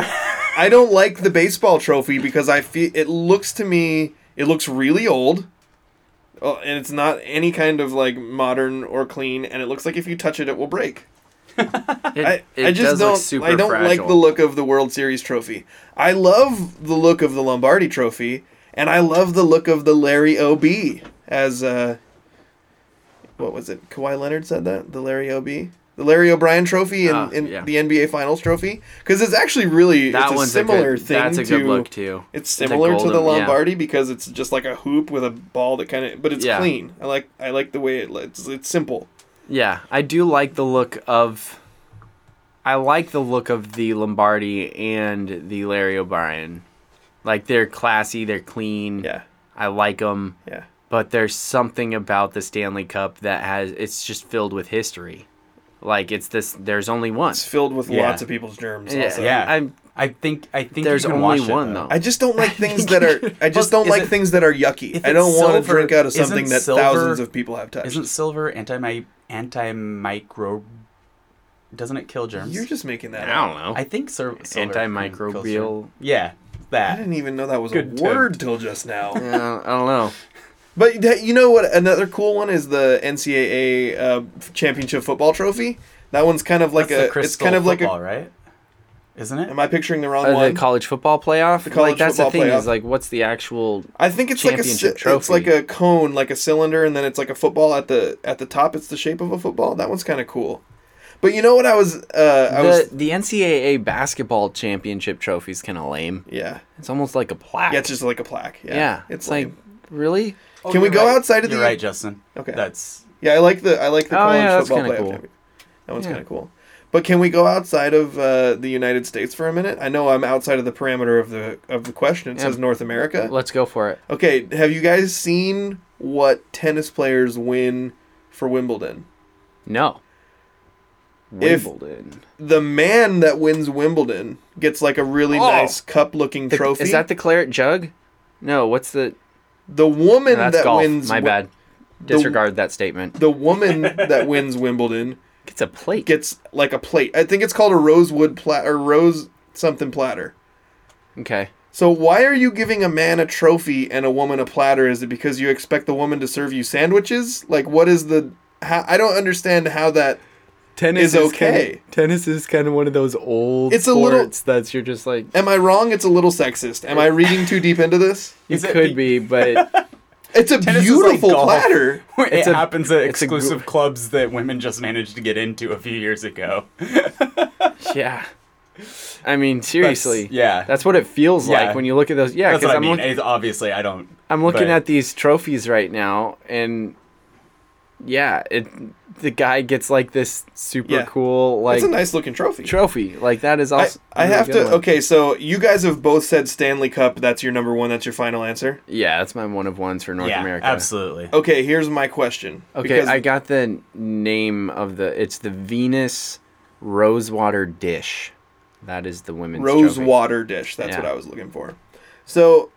I don't like the baseball trophy because I feel it looks to me it looks really old. Oh, and it's not any kind of like modern or clean and it looks like if you touch it it will break. It, I, it I just don't I don't fragile. like the look of the World Series trophy. I love the look of the Lombardi trophy and I love the look of the Larry OB as uh what was it? Kawhi Leonard said that? The Larry OB? The Larry O'Brien trophy and, ah, in yeah. the NBA Finals trophy because it's actually really That it's a similar a good, thing That's a to good look too. it's similar to the golden- yeah. Lombardi because it's just like a hoop with a ball that kind of but it's Yeah. clean. I like I like the way it it's, it's simple. Yeah, I do like the look of. I like the look of the Lombardi and the Larry O'Brien. Like they're classy, they're clean. Yeah. I like them, Yeah. but there's something about the Stanley Cup that has it's just filled with history. Like it's this. There's only one. It's filled with Yeah. lots of people's germs. Yeah, also. Yeah. I'm. I think I think There's you can only watch it, one, though. I just don't like things that are. I just don't like it- things that are yucky. I don't want to drink out of something that silver- thousands of people have touched. Isn't silver anti antimicro? Doesn't it kill germs? You're just making that. I don't know. I think sil- silver Antimicrobial- Yeah, that. I didn't even know that was Good a word till just now. Uh, I don't know. But you know what? Another cool one is the NCAA uh, championship football trophy. That one's kind of like That's the a. It's crystal kind of like football, a. right? Isn't it? Am I picturing the wrong Uh, one? the college football playoff. The college like that's the thing playoff. is like, what's the actual? I think it's like a trophy. it's like a cone, like a cylinder, and then it's like a football at the at the top. It's the shape of a football. That one's kind of cool. But you know what? I was uh, I the was the NCAA basketball championship trophy is kind of lame. yeah It's almost like a plaque. yeah it's just like a plaque. Yeah, yeah, it's, it's like really. Oh, Can we go right. outside of the? You're right, Justin. Okay. That's yeah. I like the I like the Oh, college yeah, that's football kinda playoff. cool. champion. That one's Yeah. kind of cool. But can we go outside of uh, the United States for a minute? I know I'm outside of the parameter of the of the question. It Yeah. says North America. Let's go for it. Okay, have you guys seen what tennis players win for Wimbledon? No. If- Wimbledon. The man that wins Wimbledon gets like a really Oh. nice cup-looking trophy. Is that the claret jug? No. What's the? The woman No, that golf. wins? My bad. Disregard that statement. The woman that wins Wimbledon gets a plate. gets like a plate. I think it's called a rosewood platter, or rose something platter. okay. So why are you giving a man a trophy and a woman a platter? Is it because you expect the woman to serve you sandwiches? Like what is the? How, I don't understand how that. Tennis is okay. Kind of, tennis is kind of one of those old It's a little- sports that's you're just like Am I wrong? It's a little sexist. Am I reading too deep into this? it Is it could be- be, but It's a Tennis is like beautiful platter. it a- happens at it's a gr- exclusive clubs that women just managed to get into a few years ago. yeah. I mean, seriously. yeah. That's what it feels Yeah. like when you look at those. Yeah, because I I'm, mean. look- obviously, I don't. I'm looking but- at these trophies right now, and yeah, it the guy gets like this super Yeah. cool like It's a nice looking trophy. trophy. Like that is awesome. I, also. I a really have to. one. Okay, so you guys have both said Stanley Cup. That's your number one. That's your final answer. Yeah, that's my one of ones for North yeah, America. absolutely. Okay, here's my question. Okay, Because- I got the name of the. It's the Venus Rosewater Dish. That is the women's Rosewater dish. That's Yeah. what I was looking for. So,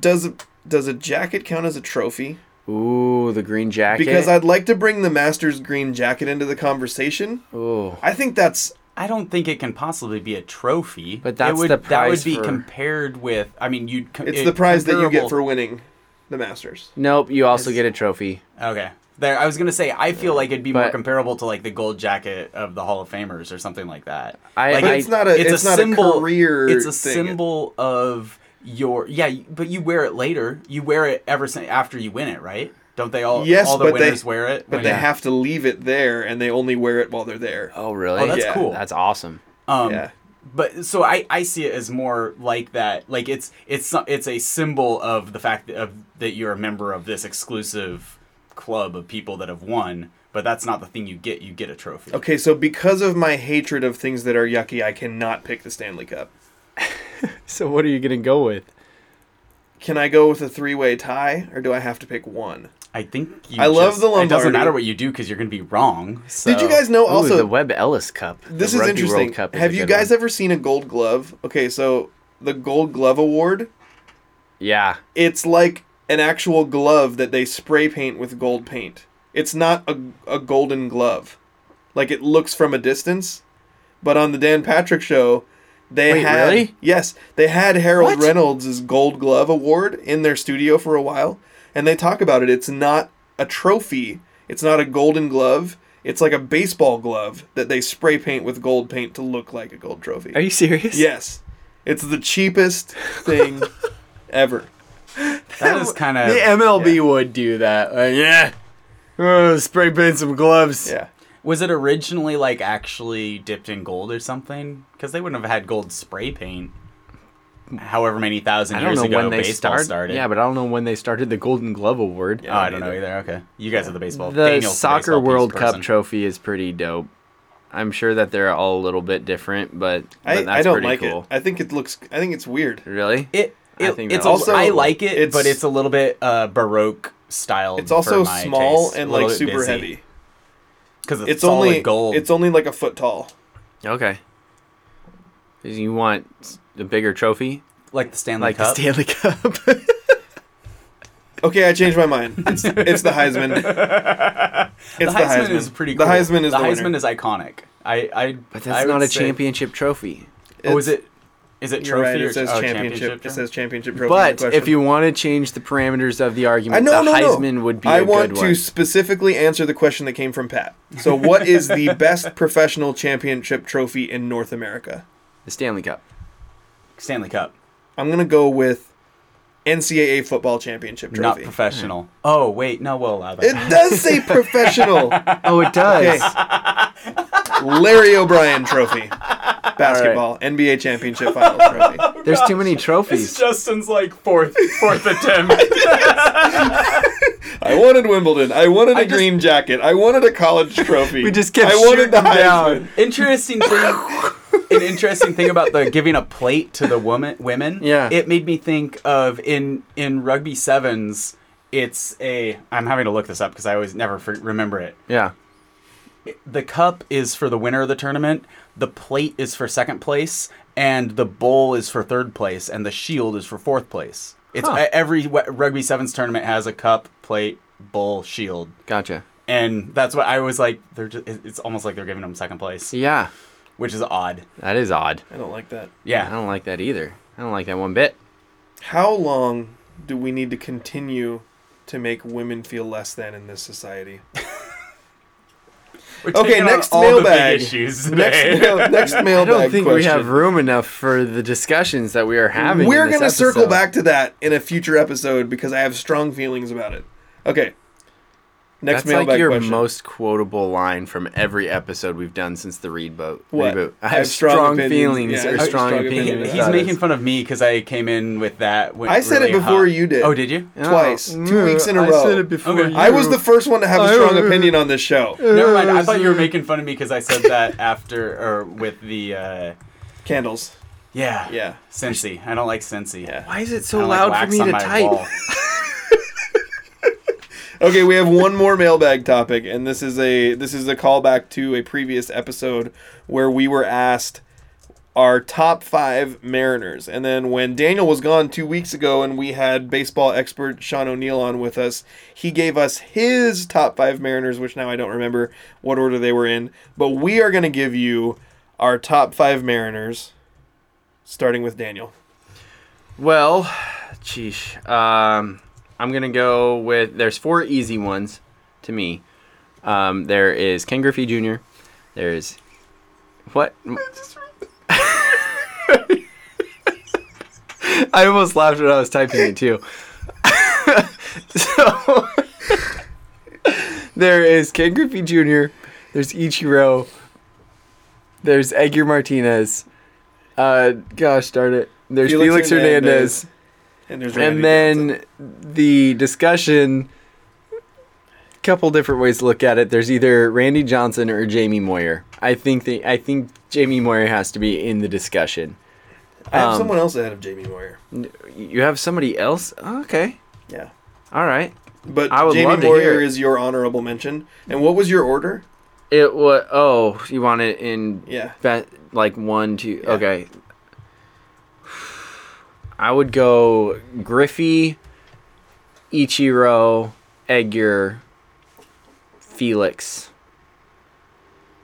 does does a jacket count as a trophy? Ooh, the green jacket. Because I'd like to bring the Masters green jacket into the conversation. Ooh. I think that's I don't think it can possibly be a trophy. But that's would, the That would be for- compared with. I mean, you'd. it's it- the prize that you get for winning the Masters. Nope, you also get a trophy. Okay. There, I was gonna say, I feel like it'd be more comparable to like the gold jacket of the Hall of Famers or something like that. I- like But it's not a- it's not a career It's a thing. symbol of your yeah, but you wear it later. You wear it ever since after you win it, right? Don't they all? Yes, all the but they- wear it. But when- they have to leave it there, and they only wear it while they're there. Oh, really? Oh, that's Yeah. cool. That's awesome. Um, yeah. But so I, I see it as more like that. Like it's it's it's a symbol of the fact that, of that you're a member of this exclusive club of people that have won. But that's not the thing you get. You get a trophy. Okay, so because of my hatred of things that are yucky, I cannot pick the Stanley Cup. So what are you gonna go with? Can I go with a three-way tie, or do I have to pick one? I think you I love just- the It doesn't matter what you do because you're going to be wrong. Did you guys know Ooh, also the Webb Ellis Cup. The this is Rugby World interesting? Cup is Have you guys one. ever seen a Gold Glove? Okay, so the Gold Glove Award, Yeah. it's like an actual glove that they spray paint with gold paint. It's not a, a golden glove, like it looks from a distance. But on the Dan Patrick show, they Wait, had really? yes, they had Harold What? Reynolds' Gold Glove Award in their studio for a while, and they talk about it. It's not a trophy. It's not a golden glove. It's like a baseball glove that they spray paint with gold paint to look like a gold trophy. Are you serious? Yes, it's the cheapest thing ever. That is kind of. The MLB would do that. Like, yeah. Oh, spray paint some gloves. Yeah. Was it originally like actually dipped in gold or something? Because they wouldn't have had gold spray paint. However many thousand I don't years know ago when they baseball start- started. Yeah, but I don't know when they started the Golden Glove Award. Oh, I don't know either. Okay, you guys are the baseball. the Daniel's Soccer baseball World Cup person. trophy is pretty dope. I'm sure that they're all a little bit different, but, but I, that's I don't pretty like cool. it. I think it looks. I think it's weird. Really? It, I it think it's that a, was Also, I like it, it's- but it's a little bit uh, baroque style. It's also small and like super heavy. Because it's, It's solid only gold. It's only like a foot tall. Okay. You want a bigger trophy, like the Stanley Cup. like Cup. the Stanley Cup? Okay, I changed my mind. It's, it's the Heisman. It's the Heisman, is pretty. The Heisman is the, the Heisman winner. is iconic. I, I but that's would not a say- championship trophy. Oh, is it? Is it You're trophy right. or It says oh, championship. It says championship trophy. But if you want to change the parameters of the argument, I argument, know, the no, no. Heisman would be I a want good to one. specifically answer the question that came from Pat. So, what is the best professional championship trophy in North America? The Stanley Cup. Stanley Cup, I'm gonna go with NCAA football championship trophy. not trophy. professional. Hmm. Oh wait, no, we'll allow that. It does say professional. Oh, it does. Larry O'Brien Trophy, basketball NBA championship finals trophy. There's too many trophies. Justin's like fourth fourth attempt. I wanted Wimbledon. I wanted a I just- green jacket. I wanted a college trophy. We just kept I wanted shooting the them Heisman. down. interesting thing an interesting thing about the giving a plate to the woman women Yeah. it made me think of in in rugby sevens it's a i'm having to look this up because i always never for, remember it Yeah. The cup is for the winner of the tournament the plate is for second place and the bowl is for third place and the shield is for fourth place it's Huh. every rugby sevens tournament has a cup plate bowl shield Gotcha. and that's what i was like they're just it's almost like they're giving them second place Yeah. which is odd That is odd. I don't like that. Yeah. I don't like that either. I don't like that one bit. How long do we need to continue to make women feel less than in this society? We're Okay, next all the big mailbag. issues Next, today. mail, next mailbag I don't think we have room enough for the discussions that we are having. We're gonna circle back to that in a future episode because I have strong feelings about it. Okay. Next That's like your question. most quotable line from every episode we've done since the reboot. What? Reboot. I have strong, feelings Yeah, or strong, strong opinions. opinions. He's making fun of me because I came in with that. went I said it before hot. you did. Oh, did you? Twice. Two weeks in a I row. I said it before Okay. you. I was the first one to have a strong opinion on this show. Never mind. I thought you were making fun of me because I said that after or with the uh, Candles. yeah Yeah. Scentsy. I don't like Scentsy. Yeah. Why is it so don't like loud for me to type? Okay, we have one more mailbag topic, and this is a this is a callback to a previous episode where we were asked our top five Mariners, and then when Daniel was gone two weeks ago, and we had baseball expert Sean O'Neill on with us, he gave us his top five Mariners, which now I don't remember what order they were in, but we are going to give you our top five Mariners, starting with Daniel. Well, sheesh. Um, I'm gonna go with. There's four easy ones to me. Um, there is Ken Griffey Jr. There's what? I almost laughed when I was typing it too. so there is Ken Griffey Jr. There's Ichiro. There's Edgar Martinez. Uh, gosh darn it. There's Felix Felix, Hernandez. Hernandez. And there's And then the discussion. Couple different ways to look at it. There's either Randy Johnson or Jamie Moyer. I think the I think Jamie Moyer has to be in the discussion. I have um, someone else ahead of Jamie Moyer. You have somebody else? Okay. Yeah. All right. But I would Jamie love to hear Moyer is your honorable mention. And what was your order? It was. Oh, you want it in Yeah. bet like one, two. Yeah. Okay. I would go Griffey, Ichiro, Edgar, Felix,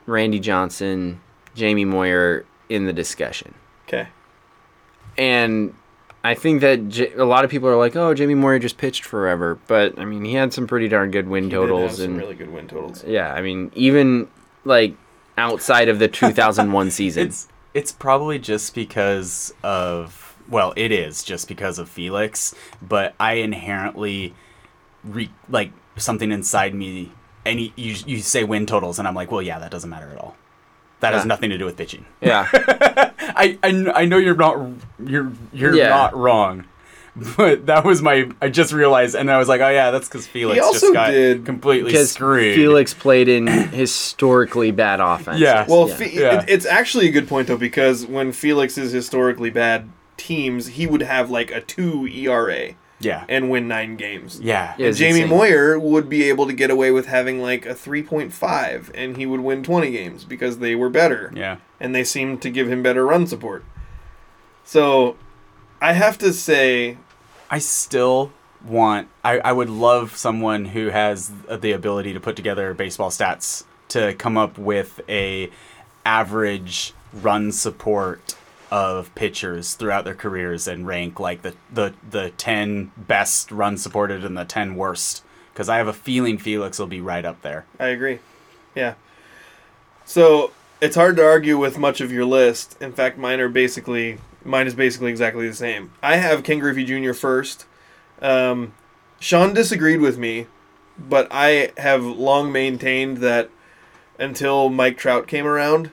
Randy Johnson, Jamie Moyer in the discussion. Okay. And I think that J- a lot of people are like, "Oh, Jamie Moyer just pitched forever," but I mean, he had some pretty darn good win He did have totals, some and really good win totals. yeah, I mean, even like outside of the 2001 season. It's it's probably just because of well, it is just because of Felix, but I inherently re, like something inside me. Any you you say win totals, and I'm like, well, yeah, that doesn't matter at all. That has nothing to do with pitching. yeah. I, I, I know you're not you're you're Yeah. not wrong, but that was my I just realized, and I was like, oh yeah, that's because Felix also just got did- completely because screwed. Felix played in historically bad offense. Yeah. Well, yeah. Fe- Yeah. it- it's actually a good point though because when Felix is historically bad teams, he would have like a two ERA yeah, and win nine games. yeah, Yeah. And Jamie insane. Moyer would be able to get away with having like a 3.5 and he would win 20 games because they were better. yeah. and they seemed to give him better run support. So, I have to say, I still want. I, I would love someone who has the ability to put together baseball stats to come up with a average run support of pitchers throughout their careers and rank like the the the ten best run supported and the ten worst. Because I have a feeling Felix will be right up there. I agree. Yeah. So, it's hard to argue with much of your list. In fact, mine are basically mine is basically exactly the same. I have Ken Griffey Jr. first. Um, Sean disagreed with me, but I have long maintained that until Mike Trout came around,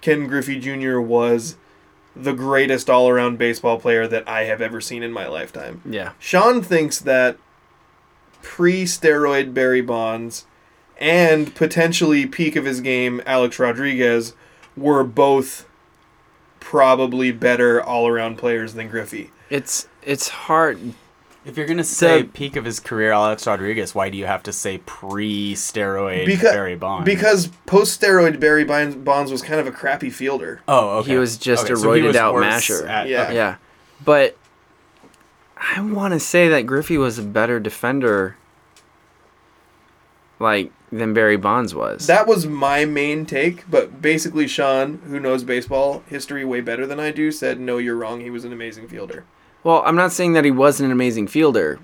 Ken Griffey Jr. was the greatest all-around baseball player that I have ever seen in my lifetime. yeah. Sean thinks that pre-steroid Barry Bonds and potentially peak of his game Alex Rodriguez were both probably better all-around players than Griffey. It's it's hard. If you're gonna say The- peak of his career, Alex Rodriguez, why do you have to say pre-steroid Because Barry Bonds? because post-steroid Barry Bonds Bonds was kind of a crappy fielder. oh, okay. He was just a so roided out masher. at- Yeah. okay. Yeah, but I want to say that Griffey was a better defender, like than Barry Bonds was. That was my main take, but basically Sean, who knows baseball history way better than I do, said no, you're wrong. He was an amazing fielder. Well, I'm not saying that he wasn't an amazing fielder,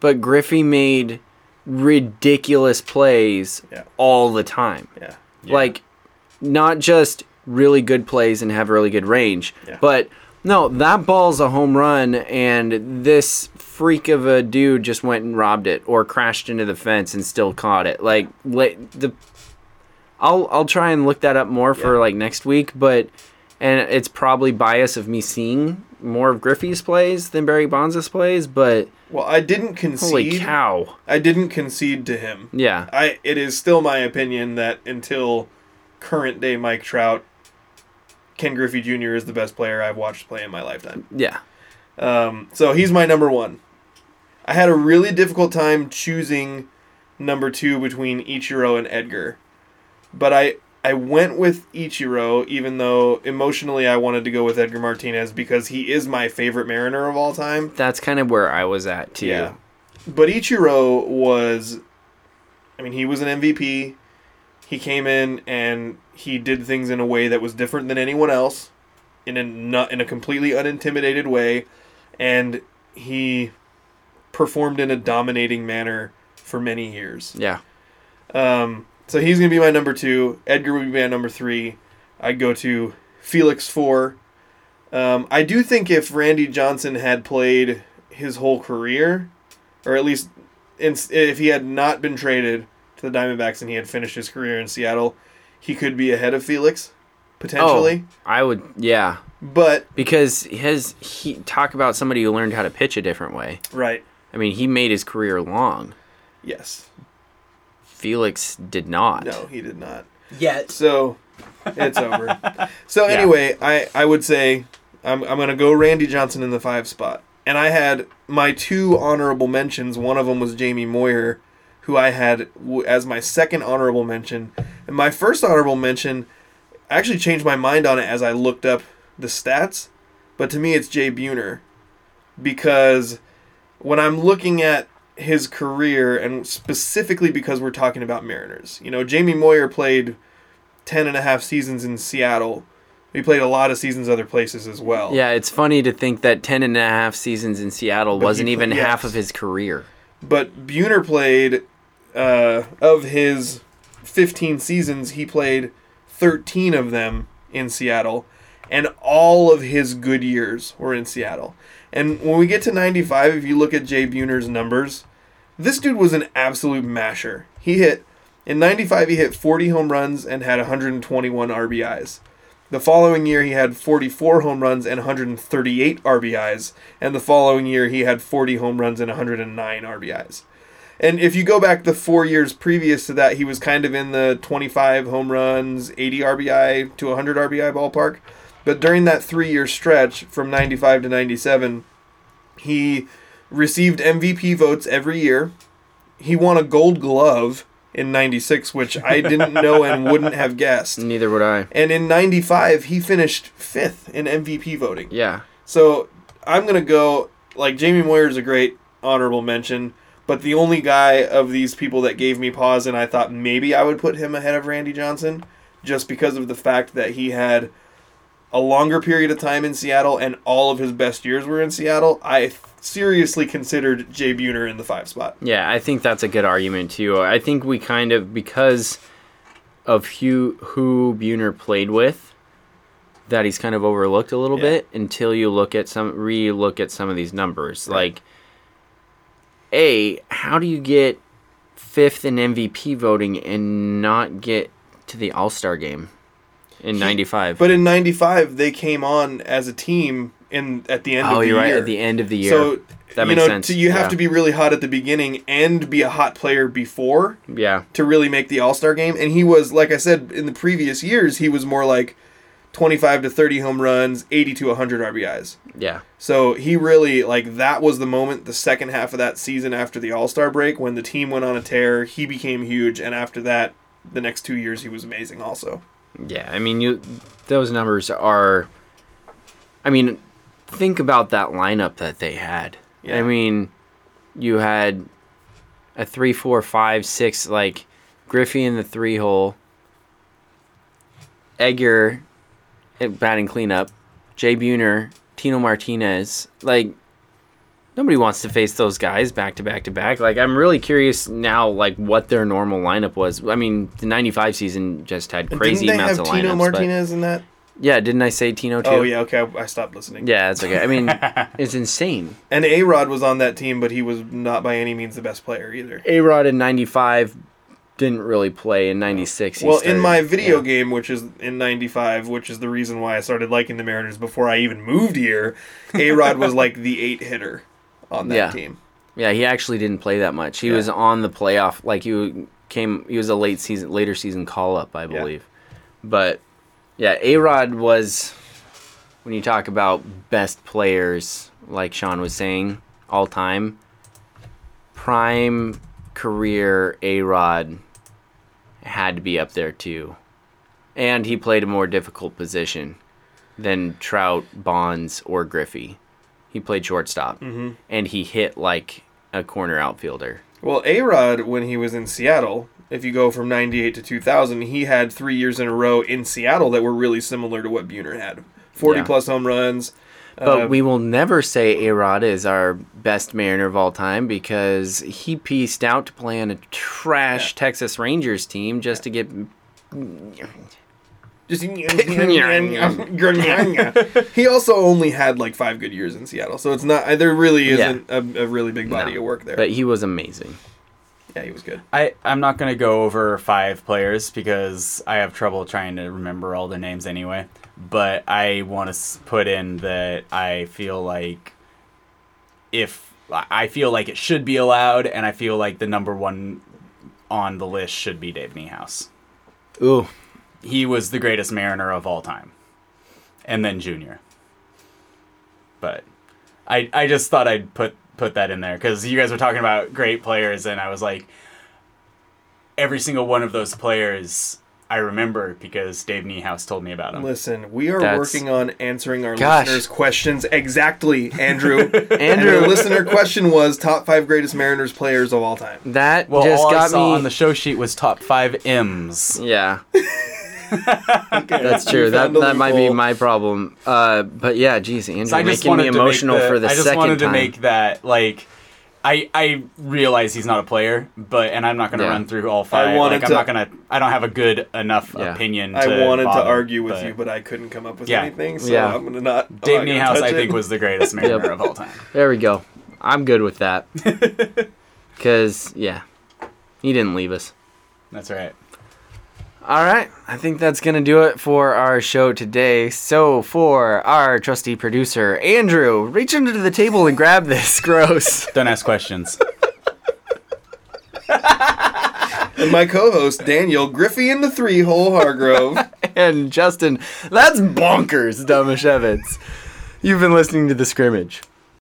but Griffey made ridiculous plays Yeah. all the time. Yeah. Like, not just really good plays and have really good range, Yeah. but no, that ball's a home run, and this freak of a dude just went and robbed it or crashed into the fence and still caught it. Like, the I'll I'll try and look that up more for Yeah. like next week, but and it's probably bias of me seeing more of Griffey's plays than Barry Bonds' plays, but Well, I didn't concede. holy cow. I didn't concede to him. Yeah. I it is still my opinion that until current day Mike Trout, Ken Griffey Jr. is the best player I've watched play in my lifetime. Yeah. Um, so he's my number one. I had a really difficult time choosing number two between Ichiro and Edgar, but I I went with Ichiro even though emotionally I wanted to go with Edgar Martinez because he is my favorite Mariner of all time. That's kind of where I was at too. Yeah. But Ichiro was I mean, he was an MVP. He came in and he did things in a way that was different than anyone else in a not in a completely unintimidated way and he performed in a dominating manner for many years. Yeah. Um, so he's going to be my number 2. Edgar would be my number 3. I'd go to Felix 4. Um, I do think if Randy Johnson had played his whole career, or at least in, if he had not been traded to the Diamondbacks and he had finished his career in Seattle, he could be ahead of Felix potentially. Oh, I would yeah. But Because his he talk about somebody who learned how to pitch a different way. right, I mean, he made his career long. yes, Felix did not. no, he did not. Yet. So it's over. So Yeah. anyway, I I would say I'm I'm gonna go Randy Johnson in the five spot, and I had my two honorable mentions. One of them was Jamie Moyer, who I had w- as my second honorable mention, and my first honorable mention. I actually changed my mind on it as I looked up the stats, but to me it's Jay Buhner, because when I'm looking at his career and specifically because we're talking about Mariners, you know, Jamie Moyer played 10 and a half seasons in Seattle. He played a lot of seasons other places as well. Yeah, it's funny to think that 10 and a half seasons in Seattle But wasn't pla- even half of his career. But Buhner played, uh, of his 15 seasons, he played 13 of them in Seattle. And all of his good years were in Seattle. And when we get to 95, if you look at Jay Buhner's numbers, this dude was an absolute masher. He hit, in 95, he hit 40 home runs and had 121 RBIs. The following year, he had 44 home runs and 138 RBIs. And the following year, he had 40 home runs and 109 RBIs. And if you go back the four years previous to that, he was kind of in the 25 home runs, 80 RBI to 100 RBI ballpark. But during that three year stretch from 95 to 97, he received MVP votes every year. He won a gold glove in 96, which I didn't know and wouldn't have guessed. Neither would I. And in 95, he finished fifth in MVP voting. Yeah. So I'm gonna go like Jamie Moyer is a great honorable mention, but the only guy of these people that gave me pause and I thought maybe I would put him ahead of Randy Johnson, just because of the fact that he had a longer period of time in Seattle and all of his best years were in Seattle. I seriously considered Jay Buhner in the five spot. Yeah, I think that's a good argument too. I think we kind of because of who who Buhner played with, that he's kind of overlooked a little Yeah. bit until you look at some re-look at some of these numbers. Like, a how do you get fifth in MVP voting and not get to the All Star game in '95? But in '95, they came on as a team in at the end oh, of the you're right. year. At the end of the year, So that you makes know, sense. to- you have to be really hot at the beginning and be a hot player before yeah, to really make the All Star game. And he was, like I said, in the previous years, he was more like 25 to 30 home runs, 80 to 100 RBIs. yeah, So he really, like, that was the moment, the second half of that season after the All Star break, when the team went on a tear. He became huge. And after that, the next two years, he was amazing also. Yeah, I mean, you those numbers are. I mean, think about that lineup that they had. Yeah. I mean, you had a three, four, five, six, like Griffey in the three hole, Edgar eh, batting cleanup, Jay Buhner, Tino Martinez. Like, Nobody wants to face those guys back to back to back. Like I'm really curious now, like what their normal lineup was. I mean, the '95 season just had crazy Didn't they amounts have of Tino lineups. Martinez in that? Yeah, didn't I say Tino too? Oh yeah, okay. I, I stopped listening. Yeah, it's okay. I mean, it's insane. And A Rod was on that team, but he was not by any means the best player either. A Rod in '95 didn't really play in '96. Well, in my video game, which is in '95, which is the reason why I started liking the Mariners before I even moved here, A Rod was like the eight hitter on that Yeah. team. Yeah, he actually didn't play that much. He Yeah. was on the playoff, like he came. He was a late season, later season call up, I believe. But yeah, A Rod was when you talk about best players, like Sean was saying, all time. Prime career A Rod had to be up there too, and he played a more difficult position than Trout, Bonds, or Griffey. He played shortstop, and he hit like a corner outfielder. Well, A Rod, when he was in Seattle, if you go from 98 to 2000, he had three years in a row in Seattle that were really similar to what Buhner had 40 Yeah. plus home runs. But Uh, we will never say A Rod is our best Mariner of all time because he pieced out to play on a trash Texas Rangers team just to get. Just he also only had like five good years in Seattle, so it's not uh, there really isn't a, a really big body No. of work there. But he was amazing. yeah, he was good. I, I'm not going to go over five players because I have trouble trying to remember all the names anyway. But I want to put in that I feel like if I feel like it should be allowed, and I feel like the number one on the list should be Dave Niehaus. Ooh, He was the greatest Mariner of all time, and then Junior. But I I just thought I'd put put that in there because you guys were talking about great players, and I was like, every single one of those players I remember because Dave Niehaus told me about them. Listen, we are That's- working on answering our Gosh. listeners' questions exactly, Andrew. and Andrew. the listener question was top five greatest Mariners players of all time. that Well, just all I got saw me. on the show sheet was top five M's. Yeah. That's true. That that might be my problem. Uh, but yeah, geez, Andrew, So I just making me emotional make the, for the I just wanted to time. make that like. I, I realize he's not a player, but and I'm not going to Yeah. run through all five. wanted like, I'm to- not going to. I don't have a good enough Yeah. opinion. I to wanted to argue with but you, but I couldn't come up with Yeah. anything, so Yeah. I'm gonna not. I'm Dave not gonna Niehaus, I think, was the greatest Mariner Yep. of all time. There we go. I'm good with that. Cause yeah, he didn't leave us. That's right. All right, I think that's gonna do it for our show today. So for our trusty producer Andrew, reach under the table and grab this. Gross. Don't ask questions. And my co-host Daniel Griffey in the three hole Hargrove. and Justin, that's bonkers, Dummish Evans. You've been listening to the scrimmage.